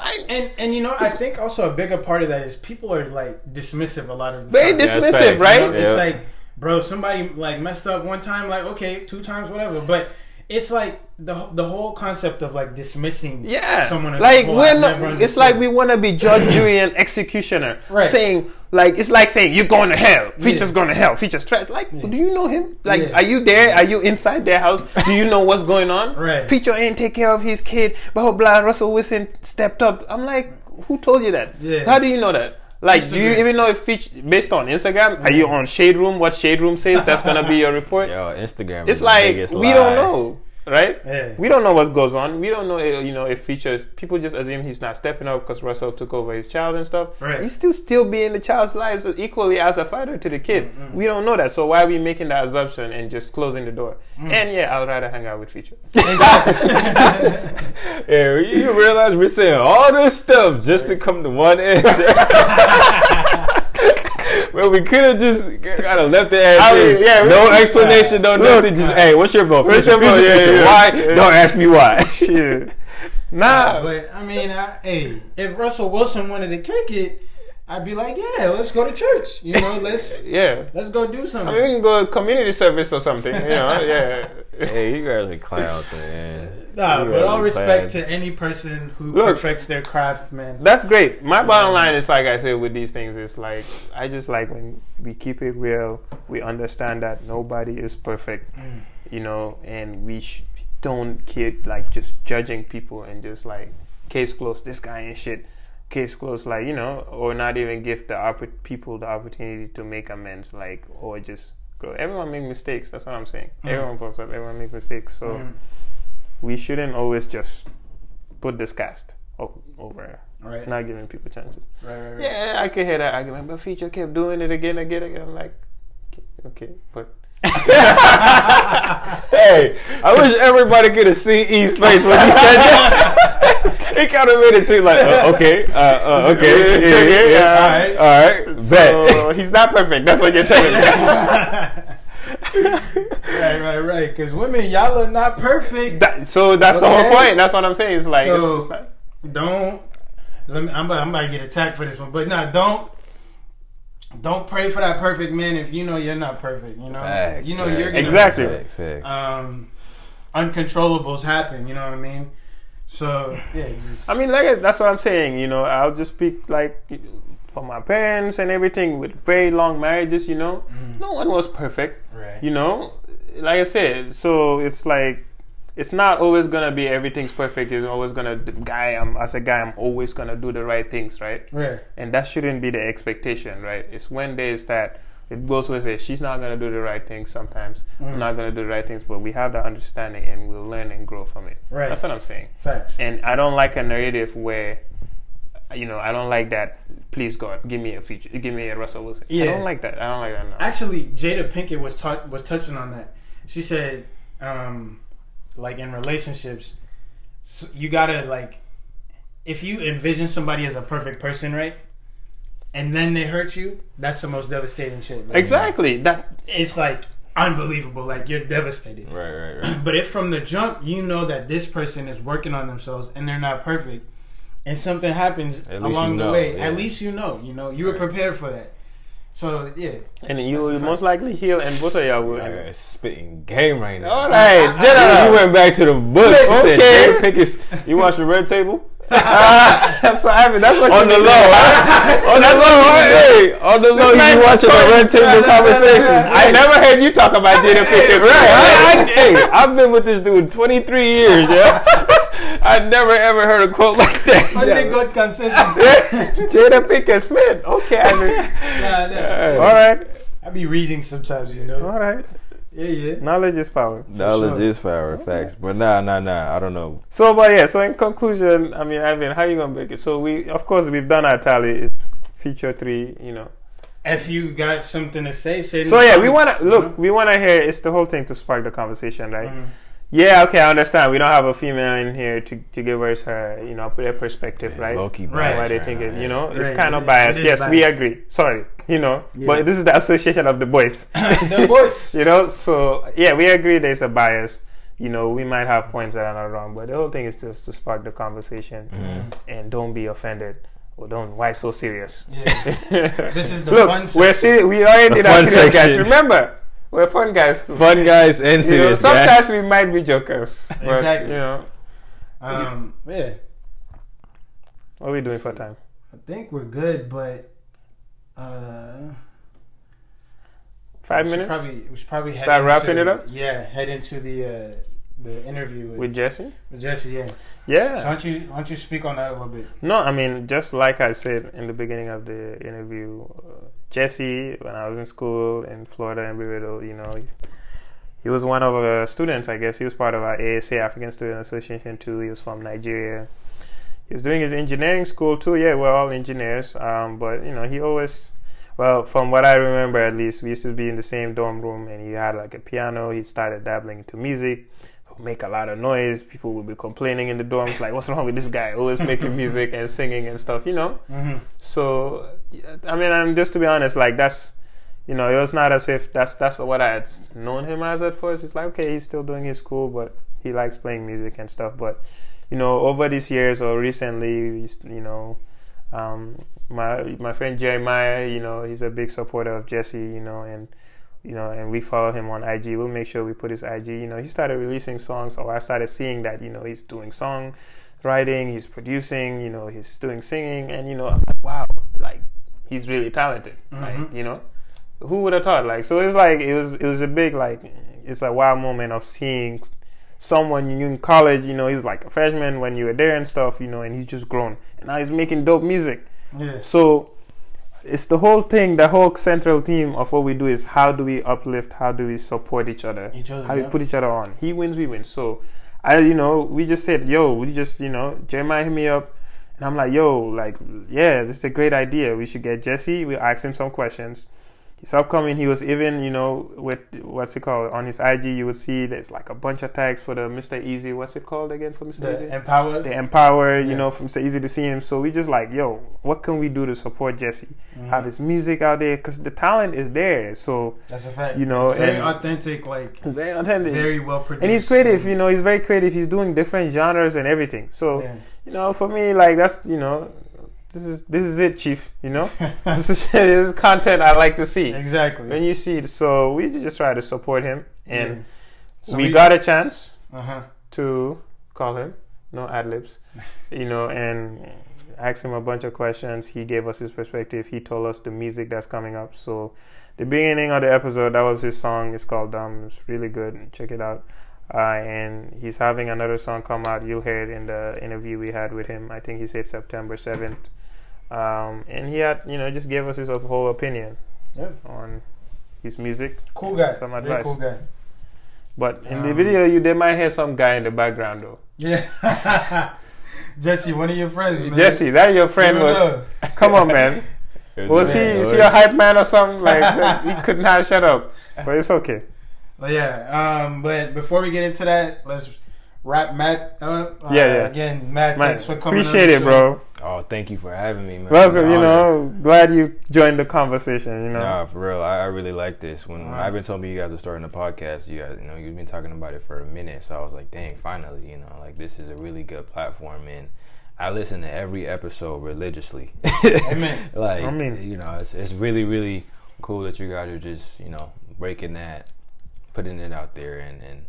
Speaker 3: I,
Speaker 2: And and you know, I think also a bigger part of that is people are like dismissive a lot of the
Speaker 3: very
Speaker 2: time.
Speaker 4: that's
Speaker 3: dismissive,
Speaker 4: facts,
Speaker 2: You
Speaker 3: right?
Speaker 2: know,
Speaker 4: Yeah.
Speaker 2: It's like, bro, somebody like messed up one time, like okay, two times, whatever. But it's like the the whole concept of like dismissing
Speaker 3: Yeah,
Speaker 2: someone.
Speaker 3: like
Speaker 2: a
Speaker 3: we're not, it's like we want to be judge, jury, and executioner.
Speaker 2: Right.
Speaker 3: Saying like it's like saying you're going to hell. Features
Speaker 2: Yeah.
Speaker 3: going to hell. Features trash. Like, do you know him? Like,
Speaker 2: Yeah.
Speaker 3: are you there? Are you inside their house? Do you know what's going on?
Speaker 2: Right.
Speaker 3: Feature ain't take care of his kid. Blah blah blah. Russell Wilson stepped up. I'm like, who told you that?
Speaker 2: Yeah.
Speaker 3: How do you know that? Like, do you even know if feature based on Instagram? Are you on Shade Room? What Shade Room says? That's gonna be your report.
Speaker 4: Yo, Instagram.
Speaker 3: It's
Speaker 4: the
Speaker 3: like
Speaker 4: biggest
Speaker 3: we
Speaker 4: lie.
Speaker 3: don't know, right?
Speaker 2: Yeah.
Speaker 3: We don't know what goes on. We don't know, eh, you know, if features. People just assume he's not stepping up because Russell took over his child and stuff.
Speaker 2: Right.
Speaker 3: He's still still being the child's lives equally as a father to the kid. We don't know that, so why are we making that assumption and just closing the door? And yeah, I'd rather hang out with feature.
Speaker 4: Yeah, you realize we're saying all this stuff just to come to one answer. well, we could have just kind of left the ass
Speaker 3: I mean,
Speaker 4: in.
Speaker 3: yeah, we-
Speaker 4: no explanation, no
Speaker 3: Look,
Speaker 4: nothing. Just hey, what's your vote?
Speaker 3: what's your vote?
Speaker 4: future,
Speaker 3: Yeah, yeah,
Speaker 4: why?
Speaker 3: yeah.
Speaker 4: Don't ask me why.
Speaker 3: Shit. Nah,
Speaker 2: But I mean, I, hey, if Russell Wilson wanted to kick it, I'd be like, yeah, let's go to church. You know, let's
Speaker 3: yeah.
Speaker 2: let's go do
Speaker 3: I
Speaker 2: something.
Speaker 3: mean, we can go community service or something. You know, yeah.
Speaker 4: hey, you guys are clowns, man.
Speaker 2: Nah,
Speaker 4: You
Speaker 2: but all respect
Speaker 4: bad.
Speaker 2: to any person who
Speaker 3: Look.
Speaker 2: perfects their craft, man.
Speaker 3: That's great. My bottom line is like I said with these things it's like I just like when we keep it real. We understand that nobody is perfect, mm. you know, and we sh- don't keep like just judging people and just like case closed. This guy ain't shit. Case closed, like you know, or not even give the oppor- people the opportunity to make amends, like or just go. Everyone make mistakes. That's what I'm saying. Everyone fucks up. Everyone make mistakes. So
Speaker 2: Mm.
Speaker 3: we shouldn't always just put this cast o- over
Speaker 2: Right.
Speaker 3: not giving people chances.
Speaker 2: Right, right, right.
Speaker 3: Yeah, I could hear that argument, but Feature kept doing it again, again, again. I'm like, okay, okay, but
Speaker 4: Hey, I wish everybody could have seen E's face when he said that. He kind of made it seem like, uh, okay, uh, uh, okay, yeah, yeah,
Speaker 3: Okay,
Speaker 4: yeah,
Speaker 3: yeah.
Speaker 4: all right, all right, bet.
Speaker 3: so he's not perfect. That's what you're telling me.
Speaker 2: right, right, right. Because women, y'all are not perfect.
Speaker 3: That- so that's the whole point. That's what I'm saying. It's like,
Speaker 2: So-
Speaker 3: it's, it's
Speaker 2: Don't. Let me. I'm about, I'm about to get attacked for this one, but nah, don't. Don't pray for that perfect man if you know you're not perfect. You know,
Speaker 4: Facts,
Speaker 2: you know
Speaker 4: facts,
Speaker 2: you're gonna
Speaker 3: Exactly.
Speaker 4: Facts, facts.
Speaker 2: um, uncontrollables happen. You know what I mean? So yeah, just,
Speaker 3: I mean, like that's what I'm saying. You know, I'll just speak like for my parents and everything with very long marriages. You know, mm. no one was perfect.
Speaker 2: right.
Speaker 3: you know like i said so it's like it's not always gonna be everything's perfect it's always gonna the guy i'm as a guy i'm always gonna do the right things right
Speaker 2: right.
Speaker 3: and that shouldn't be the expectation right it's when there's that it goes with it she's not gonna do the right things sometimes i'm not gonna do the right things but we have that understanding and we'll learn and grow from it
Speaker 2: Right.
Speaker 3: that's what i'm saying
Speaker 2: Facts.
Speaker 3: and i don't like a narrative where you know i don't like that please god give me a feature give me a russell wilson
Speaker 2: Yeah.
Speaker 3: i don't like that i don't like that no.
Speaker 2: Actually, Jada Pinkett was ta- was touching on that. She said, um, like in relationships, s you gotta like, if you envision somebody as a perfect person, right, and then they hurt you, that's the most devastating shit. Like,
Speaker 3: exactly that
Speaker 2: It's like unbelievable. Like you're devastated.
Speaker 4: right, right, right.
Speaker 2: But if from the jump you know that this person is working on themselves and they're not perfect, and something happens along
Speaker 4: you
Speaker 2: the way,
Speaker 4: yeah.
Speaker 2: at least you know. You know, you were
Speaker 4: Right.
Speaker 2: prepared for that. So yeah,
Speaker 3: And you will most likely heal, and both of y'all will.
Speaker 4: Like a spitting game right now.
Speaker 3: All right,
Speaker 4: You-
Speaker 3: Jenna.
Speaker 4: You went back to the books. You said
Speaker 3: Okay.
Speaker 4: Jada You watch the Red Table
Speaker 3: that's what I mean. That's what
Speaker 4: on
Speaker 3: you
Speaker 4: the low. huh? on the low. Hey, on the low. You
Speaker 3: man
Speaker 4: be watching the
Speaker 3: funny.
Speaker 4: Red Table conversations.
Speaker 3: I never heard you talk about Jada Pinkett.
Speaker 4: Right. I, I, hey, I've been with this dude 23 years. Yeah. I never ever heard a quote like that.
Speaker 2: I think God can say
Speaker 3: Jada Pinkett Smith. Okay, I mean,
Speaker 2: Nah, nah.
Speaker 3: all right,
Speaker 2: I be reading sometimes, you know.
Speaker 3: all right.
Speaker 2: Yeah, yeah.
Speaker 3: Knowledge is power.
Speaker 4: Knowledge
Speaker 2: sure.
Speaker 4: is power, facts. But nah, nah, nah. I don't know.
Speaker 3: So, but yeah. So, in conclusion, I mean, Ivan, how you gonna break it? So, we, of course, we've done our tally. Feature three, you know.
Speaker 2: If you got something to say, say.
Speaker 3: So
Speaker 2: the
Speaker 3: yeah, we wanna
Speaker 2: you
Speaker 3: look.
Speaker 2: know?
Speaker 3: We wanna hear. It's the whole thing to spark the conversation, right?
Speaker 2: Mhm.
Speaker 3: Yeah, okay, I understand. We don't have a female in here to, to give us her, you know, their perspective, right?
Speaker 4: Low-key
Speaker 2: Right.
Speaker 3: Why
Speaker 4: bias
Speaker 3: they
Speaker 4: right
Speaker 3: think
Speaker 4: now,
Speaker 3: it, you know, it's kind
Speaker 2: it
Speaker 3: of
Speaker 2: is-
Speaker 3: biased.
Speaker 2: it is
Speaker 3: Yes, we agree. Sorry, you know,
Speaker 2: Yeah.
Speaker 3: but this is the association of the boys,
Speaker 2: the voice.
Speaker 3: you know. So yeah, we agree there's a bias, you know, we might have points that are not wrong, but the whole thing is just to spark the conversation
Speaker 4: Mm-hmm.
Speaker 3: and don't be offended. Or don't. Why so serious?
Speaker 2: Yeah. This is the
Speaker 3: Look,
Speaker 2: fun
Speaker 3: we're
Speaker 2: section.
Speaker 3: We already
Speaker 4: The
Speaker 3: did our
Speaker 4: fun
Speaker 3: serious guys. Remember, we're fun guys too.
Speaker 4: Fun guys and
Speaker 3: You know, sometimes
Speaker 4: guys.
Speaker 3: we might be jokers. But,
Speaker 2: Exactly.
Speaker 3: You know,
Speaker 2: Um, yeah,
Speaker 3: what are we doing for time?
Speaker 2: I think we're good, but uh,
Speaker 3: Five
Speaker 2: we
Speaker 3: minutes
Speaker 2: Probably, we should probably head
Speaker 3: Start
Speaker 2: into-
Speaker 3: wrapping it up?
Speaker 2: Yeah, head into the uh, the interview with,
Speaker 3: with Jesse.
Speaker 2: with Jesse. Yeah.
Speaker 3: Yeah.
Speaker 2: So why don't you why don't you speak on that a little bit?
Speaker 3: No, I mean, just like I said in the beginning of the interview, uh, Jesse, when I was in school in Florida and Riverville, you know, he, he was one of the students, I guess. He was part of our ASA, African Student Association, too. He was from Nigeria. He was doing his engineering school, too. Yeah, we're all engineers. Um, but, you know, he always, well, from what I remember at least, we used to be in the same dorm room and he had like a piano. He started dabbling into music make a lot of noise. People would be complaining in the dorms, like, "What's wrong with this guy? Always making music and singing and stuff," you know.
Speaker 2: Mm-hmm.
Speaker 3: So, I mean, I'm just to be honest, like that's, you know, it was not as if that's that's what I had known him as at first. It's like, okay, he's still doing his school, but he likes playing music and stuff. But, you know, over these years or recently, you know, um, my my friend Jeremiah, you know, he's a big supporter of Jesse, you know, and you know, and we follow him on IG. We'll make sure we put his IG. You know, he started releasing songs, or I started seeing that. You know, he's doing song writing, he's producing. You know, he's doing singing, and you know, wow, like he's really talented. Like,
Speaker 2: Mhm.
Speaker 3: you know, who would have thought? Like, so it's like it was it was a big like it's a wow moment of seeing someone you in college. You know, he's like a freshman when you were there and stuff. You know, and he's just grown, and now he's making dope music.
Speaker 2: Yeah.
Speaker 3: So it's the whole thing, the whole central theme of what we do is how do we uplift, how do we support each other,
Speaker 2: Each other,
Speaker 3: how
Speaker 2: yeah.
Speaker 3: we put each other on. He wins, we win. So I, you know, we just said, yo, we just, you know, Jeremiah hit me up, and I'm like, yo, like, yeah, this is a great idea. We should get Jesse. We'll ask him some questions. He's upcoming. He was even, you know, with what's it called on his IG. You would see there's like a bunch of tags for the Mr. Eazi. What's it called again for Mr. Eazi?
Speaker 2: The emPawa.
Speaker 3: the emPawa, you
Speaker 2: Yeah.
Speaker 3: know, from so easy to see him. So we just like, yo, what can we do to support Jesse?
Speaker 2: Mhm.
Speaker 3: Have his music out there because the talent is there. So
Speaker 2: That's a fact.
Speaker 3: you know,
Speaker 2: It's very
Speaker 3: and-
Speaker 2: authentic, like
Speaker 3: very authentic.
Speaker 2: very well produced.
Speaker 3: and he's creative, you know, he's very creative. He's doing different genres and everything. So
Speaker 2: Yeah.
Speaker 3: you know, for me, like that's you know, this is this is it, chief. You know, this is this is content I like to see.
Speaker 2: exactly.
Speaker 3: When you see it, so we just try to support him, and
Speaker 2: So
Speaker 3: we, got a chance
Speaker 2: Uh huh.
Speaker 3: to call him, no ad libs, you know, and asked him a bunch of questions. He gave us his perspective. He told us the music that's coming up. So, the beginning of the episode, that was his song. It's called Dumb. It's really good. Check it out. Uh, and he's having another song come out. You'll hear it in the interview we had with him. I think he said September 7th. Um, and he had, you know, just gave us his whole opinion
Speaker 2: Yeah.
Speaker 3: on his music.
Speaker 2: Cool guy.
Speaker 3: Some
Speaker 2: Very
Speaker 3: advice.
Speaker 2: cool guy.
Speaker 3: But in the
Speaker 2: Um,
Speaker 3: video, you they might hear some guy in the background though.
Speaker 2: Yeah. Jesse, one of your friends, man.
Speaker 3: Jesse, that your friend was.
Speaker 2: up.
Speaker 3: Come on, man. Was he? Is he a hype man or something? Like, like, he could not shut up. But it's okay.
Speaker 2: But yeah, um, but before we get into that, let's wrap Matt up. Uh,
Speaker 3: Yeah, yeah.
Speaker 2: Again, Matt,
Speaker 3: Man,
Speaker 2: thanks for coming.
Speaker 3: appreciate it,
Speaker 2: the
Speaker 3: bro.
Speaker 4: Oh, thank you for having me, man.
Speaker 3: Welcome. You know, glad you joined the conversation. You know,
Speaker 4: Nah, for real, I, I really like this. When. I've been telling you guys are starting a podcast, you guys, you know, you've been talking about it for a minute. So I was like, dang, finally, you know, like this is a really good platform, and I listen to every episode religiously.
Speaker 2: Amen.
Speaker 4: like,
Speaker 3: I mean-
Speaker 4: you know, it's it's really really cool that you guys are just you know breaking that, putting it out there, and and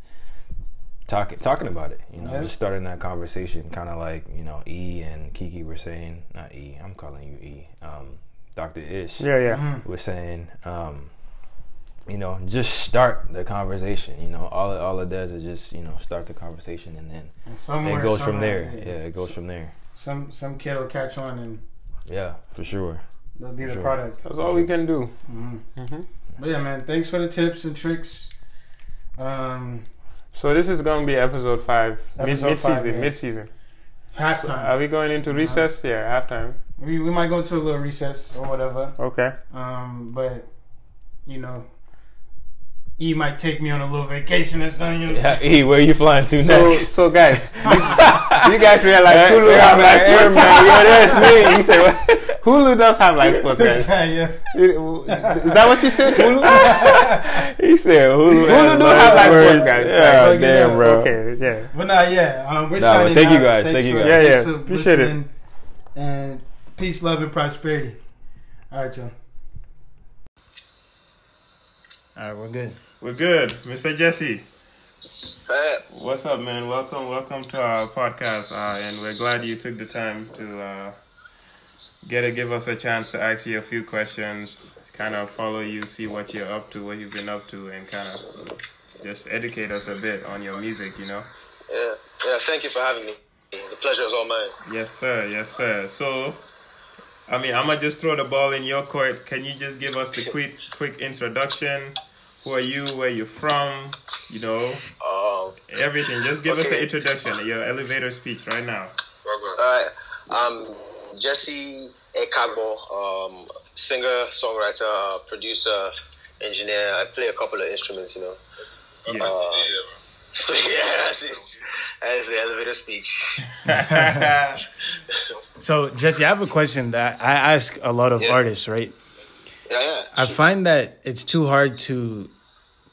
Speaker 4: talking talking about it. You know,
Speaker 2: Yeah.
Speaker 4: just starting that conversation, kind of like you know E and Kiki were saying, not E, I'm calling you E, um, Doctor Ish
Speaker 3: yeah, yeah.
Speaker 2: Mhm.
Speaker 4: was saying, um, you know, just start the conversation. You know, all it, all it does is just you know start the conversation, and then
Speaker 2: And
Speaker 4: it goes from there. Yeah, it goes from there.
Speaker 2: Some some kid will catch on and
Speaker 4: Yeah, for sure.
Speaker 2: they'll be the
Speaker 4: Sure.
Speaker 2: product.
Speaker 3: That's all we can do.
Speaker 2: hmm
Speaker 3: hmm
Speaker 2: But yeah, man, thanks for the tips and tricks. Um,
Speaker 3: So this is gonna be episode five, mid
Speaker 2: Episode
Speaker 3: mid, season,
Speaker 2: yeah.
Speaker 3: mid season.
Speaker 2: halftime.
Speaker 3: Are we going into
Speaker 2: Uh-huh.
Speaker 3: recess? Yeah, halftime.
Speaker 2: we we might go to a little recess or whatever.
Speaker 3: Okay.
Speaker 2: Um, but you know, E might take me on a little vacation or something. You know?
Speaker 4: Yeah, E, where are you flying to
Speaker 3: So,
Speaker 4: next?
Speaker 3: so guys, you, you guys realize
Speaker 4: Hey,
Speaker 3: Hulu
Speaker 4: hey,
Speaker 3: have
Speaker 4: man,
Speaker 3: like
Speaker 4: hey, man, yeah, that's me. You say what?
Speaker 5: Hulu does have live sports, guys.
Speaker 2: yeah.
Speaker 5: Is that what you said? Hulu?
Speaker 4: he said Hulu.
Speaker 5: Hulu do have live sports, guys.
Speaker 4: Yeah,
Speaker 2: Like,
Speaker 4: damn,
Speaker 2: yeah,
Speaker 4: bro.
Speaker 5: Okay, yeah.
Speaker 2: But nah, yeah. Um, we're
Speaker 4: Nah,
Speaker 2: signing
Speaker 4: thank you guys,
Speaker 2: Thanks
Speaker 4: thank you guys.
Speaker 5: Yeah, yeah.
Speaker 2: thanks for
Speaker 5: Appreciate it.
Speaker 2: And peace, love, and prosperity. All right, y'all. All right, we're good.
Speaker 5: We're good, Mr. Jesse.
Speaker 6: Hey,
Speaker 5: What's up, man? Welcome, welcome to our podcast, uh, and we're glad you took the time to uh, get to give us a chance to ask you a few questions, kind of follow you, see what you're up to, what you've been up to, and kind of just educate us a bit on your music, you know.
Speaker 6: yeah, yeah. Thank you for having me. The pleasure is all mine.
Speaker 5: Yes, sir. Yes, sir. So, I mean, I'm gonna just throw the ball in your court. Can you just give us the quick, quick introduction? Who are you? Where you from? You know,
Speaker 6: Um,
Speaker 5: everything. Just give us an introduction, your elevator speech right now.
Speaker 6: all right. I'm Jesse Ekagbo, um, singer, songwriter, uh, producer, engineer. I play a couple of instruments, you know.
Speaker 5: Yes.
Speaker 6: So yeah, that's it. That's the elevator speech.
Speaker 2: So, Jesse, I have a question that I ask a lot of
Speaker 6: Yeah.
Speaker 2: artists, right?
Speaker 6: Yeah, yeah.
Speaker 2: I find that it's too hard to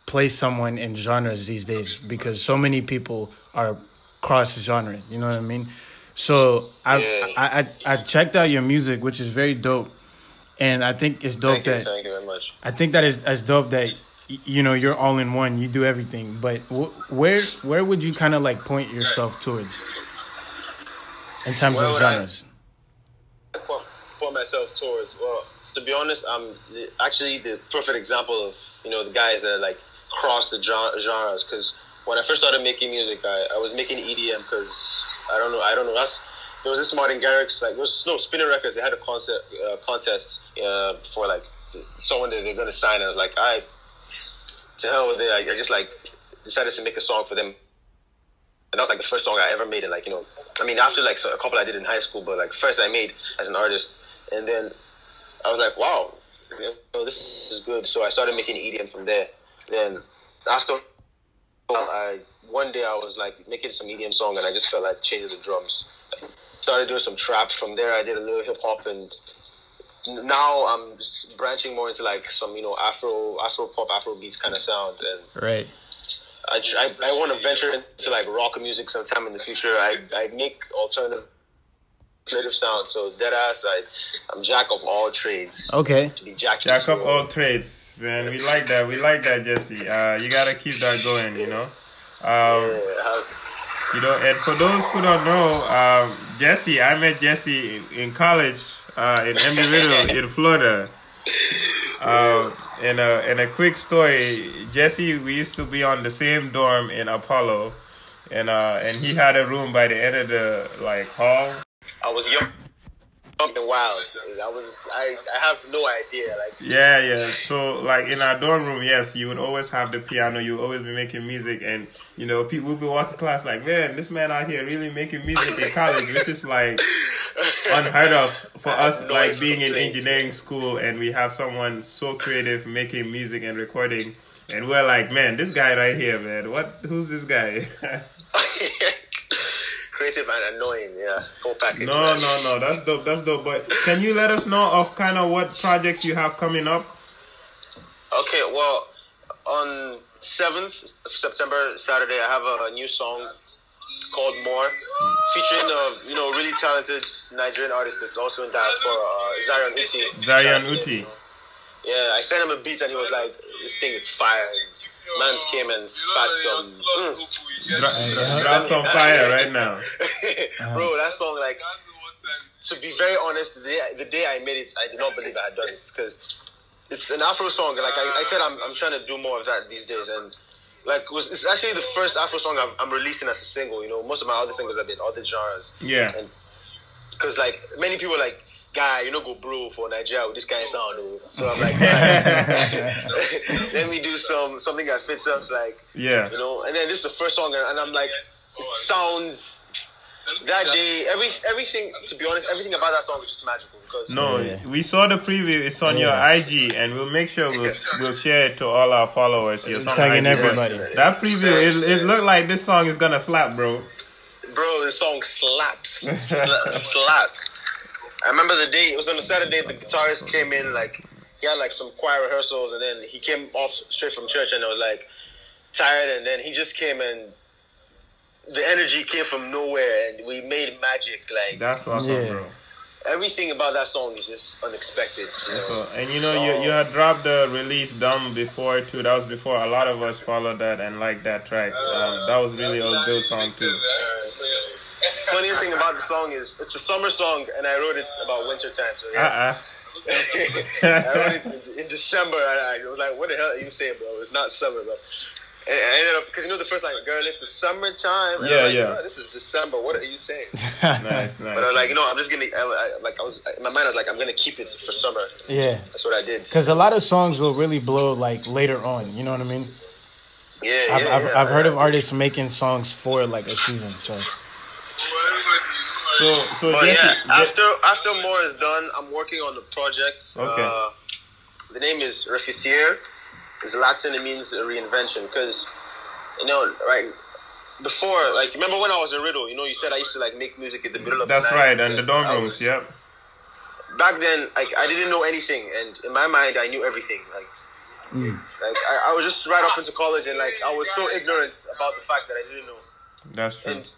Speaker 2: place someone in genres these days because so many people are cross genre. You know what I mean? So I,
Speaker 6: Yeah.
Speaker 2: I, I I checked out your music, which is very dope, and I think it's dope
Speaker 6: Thank you,
Speaker 2: that
Speaker 6: thank you very much.
Speaker 2: I think that is as dope that you know you're all in one. You do everything. But wh- where where would you kind of like point yourself towards in terms
Speaker 6: Where
Speaker 2: of
Speaker 6: would I-
Speaker 2: genres?
Speaker 6: Put, put myself towards. Well, to be honest, I'm actually the perfect example of you know the guys that like cross the genres. Because when I first started making music, I, I was making EDM because I don't know, I don't know. That's there was this Martin Garrix like there was no Spinnin' Records. They had a concert uh, contest uh, for like someone that they're gonna sign. And like, I to hell with it. I, I just like decided to make a song for them. And that like the first song I ever made. And like, you know, I mean, after like so a couple I did in high school, but like first I made as an artist. And then I was like, wow, this is good. So I started making EDM from there. Then after I, one day I was like making some medium song and I just felt like changing the drums. Started doing some trap. From there I did a little hip hop and now I'm branching more into like some, you know, Afro, Afro pop, Afro beats kind of sound. And
Speaker 2: Right.
Speaker 6: I, I, I want to venture into like rock music sometime in the future. I, I make alternative creative sound. So dead ass, I I'm jack of all trades.
Speaker 2: Okay.
Speaker 6: To be jack,
Speaker 5: Jack of all trades, man. We like that. We like that, Jesse. Uh, you gotta keep that going, you know. Um,
Speaker 6: Yeah,
Speaker 5: You know, and for those who don't know, um, Jesse, I met Jesse in, in college uh, in Embry-Riddle in Florida. Um, and a and a quick story, Jesse, we used to be on the same dorm in Apollo, and uh, and he had a room by the end of the like hall.
Speaker 6: I was young, and wild. I was I, I have no idea. Like
Speaker 5: Yeah, yeah. So like in our dorm room, yes, you would always have the piano. You would always be making music, and you know people would be walking class like, man, this man out here really making music in college, which is like unheard of for us,
Speaker 6: no
Speaker 5: like being in engineering school, and we have someone so creative making music and recording, and we're like, man, this guy right here, man, what? Who's this guy?
Speaker 6: creative and annoying. Yeah, full package.
Speaker 5: no,
Speaker 6: man.
Speaker 5: no, no, that's dope. That's dope. But can you let us know of kind of what projects you have coming up?
Speaker 6: Okay, well, on seventh September, Saturday, I have a, a new song called "More," featuring a you know really talented Nigerian artist that's also in diaspora, uh, Zion Uti.
Speaker 5: Zarian Uti.
Speaker 6: Yeah, I sent him a beat and he was like, "This thing is fire." And Mans came and spat some. Mm.
Speaker 5: Dra- drop some fire right now.
Speaker 6: Bro, that song like. To be very honest, the day, the day I made it, I did not believe I had done it because it's an Afro song. Like I, I said, I'm, I'm trying to do more of that these days, and like it was it's actually the first Afro song I've, I'm releasing as a single. You know, most of my other singles have been other genres.
Speaker 5: Yeah.
Speaker 6: And because like many people like, guy, you know, go bro for Nigeria with this kind of sound. Though. So I'm like, alright. let me do some something that fits us. Like
Speaker 5: Yeah.
Speaker 6: you know, and then this is the first song, and I'm like, it sounds. That day, every everything. To be honest, everything about that song was just magical because
Speaker 5: No,
Speaker 2: Yeah.
Speaker 5: we saw the preview. It's on your IG, and we'll make sure we'll, we'll share it to all our followers. Your song
Speaker 2: Tagging
Speaker 5: IG.
Speaker 2: everybody.
Speaker 5: That preview, it, it looked like this song is gonna slap, bro.
Speaker 6: bro, the song slaps, Sla- slaps. I remember the day. It was on a Saturday. The guitarist came in like he had like some choir rehearsals, and then he came off straight from church, and I was like tired, and then he just came and the energy came from nowhere, and we made magic. Like
Speaker 5: That's awesome,
Speaker 2: Yeah.
Speaker 5: bro.
Speaker 6: everything about that song is just unexpected. You know?
Speaker 5: So, and you know, you, you had dropped the release "Dumb" before too. That was before a lot of us followed that and liked that track. Um, that was really a good song too.
Speaker 6: Funniest thing about the song is it's a summer song, and I wrote it about winter time. So yeah.
Speaker 5: Uh
Speaker 6: I wrote it in, in December, and I was like, "What the hell are you saying, bro? It's not summer, but." And I ended up because you know the first line, "Girl, it's the summertime." And
Speaker 5: Yeah,
Speaker 6: like,
Speaker 5: yeah.
Speaker 6: "Bro, This is December. What are you saying?
Speaker 5: nice, nice.
Speaker 6: But I
Speaker 5: nice.
Speaker 6: was like, you know, I'm just gonna I, I, like I was in my mind. I was like, I'm gonna keep it for summer.
Speaker 2: Yeah.
Speaker 6: That's what I did.
Speaker 2: Because a lot of songs will really blow like later on. You know what I mean?
Speaker 6: Yeah,
Speaker 2: I've,
Speaker 6: yeah,
Speaker 2: I've,
Speaker 6: yeah,
Speaker 2: I've heard of artists making songs for like a season. So
Speaker 5: So, so
Speaker 6: But
Speaker 5: Jesse,
Speaker 6: yeah, after after more is done, I'm working on the project.
Speaker 5: Okay.
Speaker 6: Uh, the name is Reficier. It's Latin. It means a reinvention. Because you know, right before, like, remember when I was in Riddle? You know, you said I used to like make music in the middle of
Speaker 5: that's
Speaker 6: the night.
Speaker 5: right, and the dorm rooms.
Speaker 6: was-
Speaker 5: Yep.
Speaker 6: Back then, like, I didn't know anything, and in my mind, I knew everything. Like, like I, I was just right up into college, and like, I was so ignorant about the fact that I didn't know.
Speaker 5: That's true.
Speaker 6: And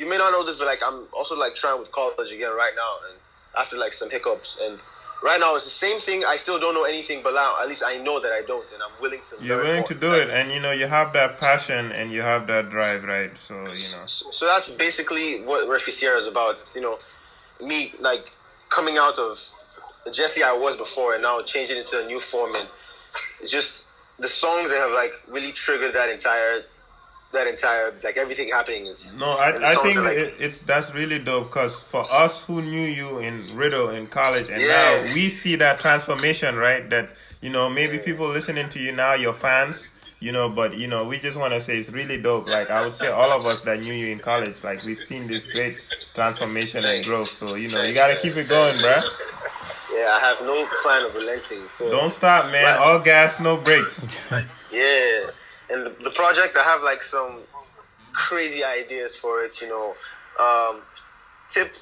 Speaker 6: you may not know this, but like I'm also like trying with college again right now, and after like some hiccups, and right now it's the same thing. I still don't know anything, but now at least I know that I don't, and I'm willing to.
Speaker 5: You're willing
Speaker 6: more.
Speaker 5: to do it, and you know you have that passion and you have that drive, right? So you know.
Speaker 6: So, so that's basically what Reficiera is about. It's you know me like coming out of the Jesse I was before, and now changing into a new form, and it's just the songs that have like really triggered that entire. That entire like everything happening is
Speaker 5: No, I, I think
Speaker 6: like,
Speaker 5: it, it's that's really dope because for us who knew you in Riddle in college and
Speaker 6: Yeah.
Speaker 5: now we see that transformation, right? That you know maybe people listening to you now, your fans, you know, but you know we just want to say it's really dope. Like I would say, all of us that knew you in college, like we've seen this great transformation and growth. So you know you gotta keep it going, bro
Speaker 6: yeah, I have no plan of relenting. So
Speaker 5: Don't stop, man. All gas, no brakes.
Speaker 6: Yeah, and the, the project I have like some crazy ideas for it. You know, um, tip.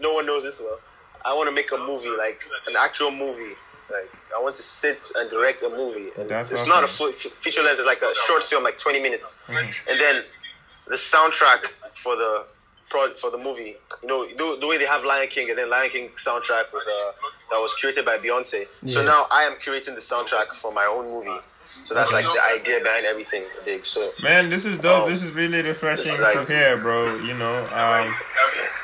Speaker 6: No one knows this well. I want to make a movie, like an actual movie. Like I want to sit and direct a movie. And
Speaker 5: That's
Speaker 6: it's not a
Speaker 5: awesome.
Speaker 6: full f- feature length. It's like a short film, like twenty minutes, and then the soundtrack for the pro- for the movie. You know, the, the way they have Lion King, and then Lion King soundtrack was uh, that was curated by Beyonce. So now I am curating the soundtrack for my own movie. So that's like the idea behind everything, big. So
Speaker 5: Man, this is dope. This is really refreshing
Speaker 6: Like-
Speaker 5: to hear, bro. You know, um,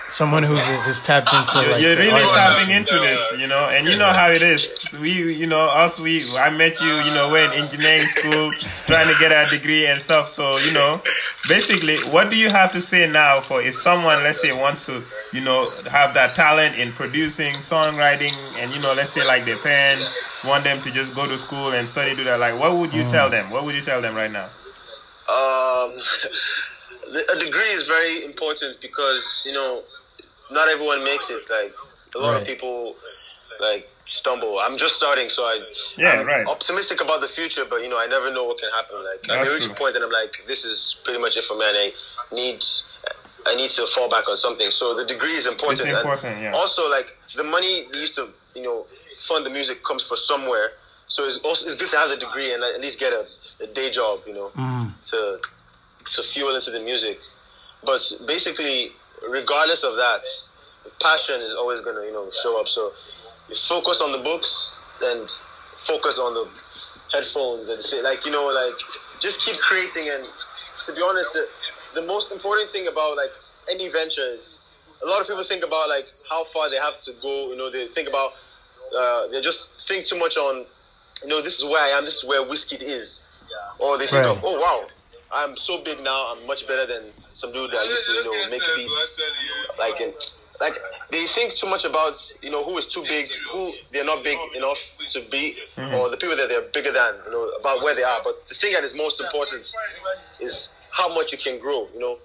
Speaker 2: someone who's who's tapped into
Speaker 5: You're,
Speaker 2: like
Speaker 5: you're really tapping into this, you know, and you know how it is. We, you know, us, we, I met you, you know, we're in engineering school, trying to get our degree and stuff. So, you know, basically, what do you have to say now for if someone, let's say, wants to, you know, have that talent in producing, songwriting, and you know, let's say, like their parents want them to just go to school and study to that. Like, what would you tell them? What would you tell them right now?
Speaker 6: um, the, a degree is very important because you know not everyone makes it. Like a lot
Speaker 2: Right.
Speaker 6: of people like stumble. I'm just starting, so I
Speaker 5: Yeah,
Speaker 6: I'm
Speaker 5: right.
Speaker 6: optimistic about the future, but you know I never know what can happen. Like I
Speaker 5: That's
Speaker 6: can reach a point that I'm like, this is pretty much it for me, and I need. I need to fall back on something. So the degree is important.
Speaker 5: It's
Speaker 6: And
Speaker 5: important, yeah.
Speaker 6: Also, like the money used to, you know, fund the music comes from somewhere. So it's also it's good to have the degree and at least get a, a day job, you know, mm. to to fuel into the music. But basically, regardless of that, passion is always gonna you know show up. So you focus on the books and focus on the headphones and say like you know like just keep creating and to be honest the, the most important thing about like any venture is a lot of people think about like how far they have to go you know they think about uh, they just think too much on you know this is where I am this is where whiskey is or they think
Speaker 2: Right.
Speaker 6: of oh wow I'm so big now I'm much better than some dude that used to you know make beats like like they think too much about you know who is too big, who they're not big enough to be, or the people that they're bigger than, you know, about where they are. But the thing that is most important is how much you can grow. You know,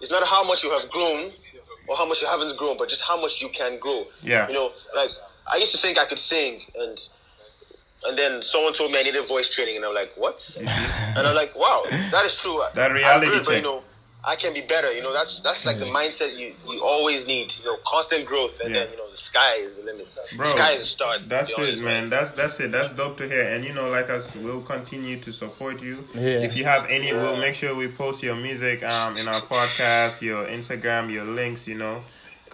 Speaker 6: it's not how much you have grown or how much you haven't grown, but just how much you can grow.
Speaker 5: Yeah.
Speaker 6: You know, like I used to think I could sing and. And then someone told me I needed voice training, and I'm like, "What?" and I'm like, "Wow, that is true."
Speaker 5: That
Speaker 6: I
Speaker 5: reality
Speaker 6: agree, but, you know, I can be better. You know, that's that's like the mindset you, you always need. You know, constant growth, and
Speaker 5: Yeah.
Speaker 6: then you know the sky is the limit.
Speaker 5: Bro,
Speaker 6: the sky is the stars.
Speaker 5: That's it,
Speaker 6: honest,
Speaker 5: man. That's that's it. That's dope to hear. And you know, like us, we'll continue to support you.
Speaker 7: Yeah.
Speaker 5: If you have any, we'll make sure we post your music um in our podcast, your Instagram, your links. You know,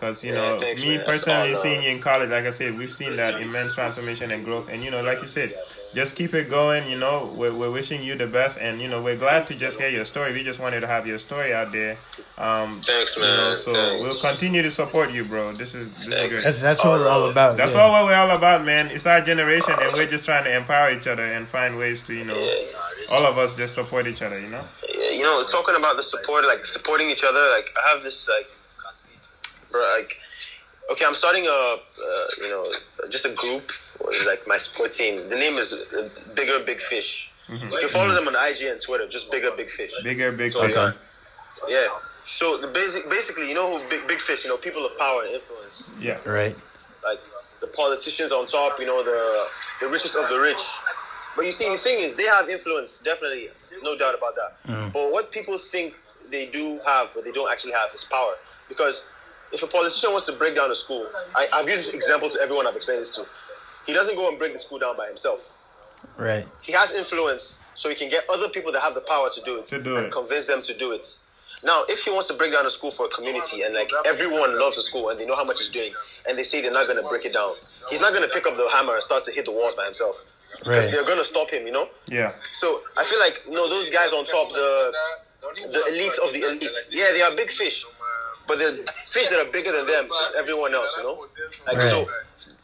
Speaker 5: because you
Speaker 6: Yeah,
Speaker 5: know,
Speaker 6: thanks,
Speaker 5: me
Speaker 6: man.
Speaker 5: Personally
Speaker 6: all, uh,
Speaker 5: seeing you in college, like I said, we've seen that immense transformation and growth. And you know, like you said, just keep it going. You know, we're, we're wishing you the best, and you know, we're glad to just hear your story. We just wanted to have your story out there. Um,
Speaker 6: Thanks,
Speaker 5: you
Speaker 6: man.
Speaker 5: know, so
Speaker 6: Thanks.
Speaker 5: we'll continue to support you, bro. This is this is
Speaker 6: Thanks.
Speaker 5: great.
Speaker 2: That's that's what we're all about.
Speaker 5: That's
Speaker 2: yeah.
Speaker 5: all what we're all about, man. It's our generation, and we're just trying to empower each other and find ways to, you know, all of us just support each other, you know.
Speaker 6: You know, talking about the support, like supporting each other. Like I have this like, bro, like, okay, I'm starting a, uh, you know, just a group, like my support team. The name is uh, Bigger Big Fish. You can follow them on IG and Twitter. Just Bigger Big Fish.
Speaker 5: Bigger Big
Speaker 6: So,
Speaker 5: Fish.
Speaker 6: yeah. Yeah. So the basic, basically, you know who big big fish? You know, people of power and influence.
Speaker 5: Yeah,
Speaker 2: Right.
Speaker 6: like the politicians on top, you know, the the richest of the rich. But you see, the thing is, they have influence, definitely, no doubt about that. But what people think they do have, but they don't actually have, is power. Because if a politician wants to break down a school, I, I've used this example to everyone I've explained this to. He doesn't go and break the school down by himself.
Speaker 2: Right.
Speaker 6: He has influence, so he can get other people that have the power to do it
Speaker 5: To do
Speaker 6: and
Speaker 5: it.
Speaker 6: convince them to do it. Now, if he wants to break down a school for a community and like everyone loves the school and they know how much it's doing and they say they're not going to break it down, he's not going to pick up the hammer and start to hit the walls by himself. Because
Speaker 2: Right.
Speaker 6: they're going to stop him, you know?
Speaker 5: yeah,
Speaker 6: So I feel like, you know, those guys on top, the the elite of the elite, yeah, they are big fish. But the fish that are bigger than them is everyone else, you know? Like, so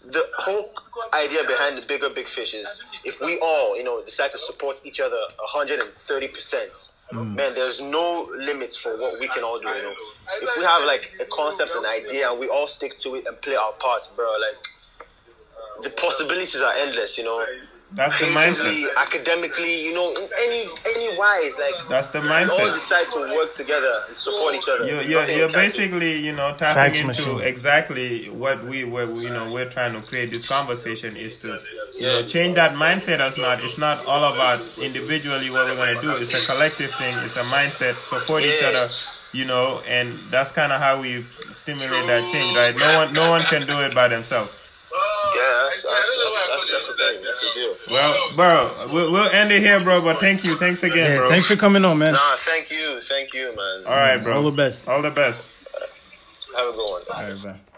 Speaker 6: the whole idea behind the bigger big fish is if we all, you know, decide to support each other 130%, mm. man, there's no limits for what we can all do, you know? If we have like a concept, an idea, and we all stick to it and play our part, bro, like the possibilities are endless, you know?
Speaker 5: That's the mindset.
Speaker 6: academically, you know, in any any wise, like
Speaker 5: That's the
Speaker 6: mindset. all
Speaker 5: mindset.
Speaker 6: decide to work together and support each other.
Speaker 5: You're, you're, you're
Speaker 6: we do.
Speaker 5: basically, you know, tapping
Speaker 2: Facts
Speaker 5: into
Speaker 2: machine.
Speaker 5: exactly what we were, you know, we're trying to create this conversation is to, you know, change that mindset. As not, it's not all about individually what we're gonna do. It's a collective thing. It's a mindset. Support each other, you know, and that's kind of how we stimulate that change, right? No one, no one can do it by themselves.
Speaker 6: Yeah, that's, that's, that's, that's, that's the thing. That's the deal.
Speaker 5: Well, bro, we'll, we'll end it here, bro. But thank you, thanks again,
Speaker 2: Yeah,
Speaker 5: bro.
Speaker 2: thanks for coming on, man.
Speaker 6: Nah, thank you, thank you, man.
Speaker 5: All right, bro.
Speaker 2: All the best.
Speaker 5: All the best.
Speaker 6: Have a good one.
Speaker 2: All right, bye.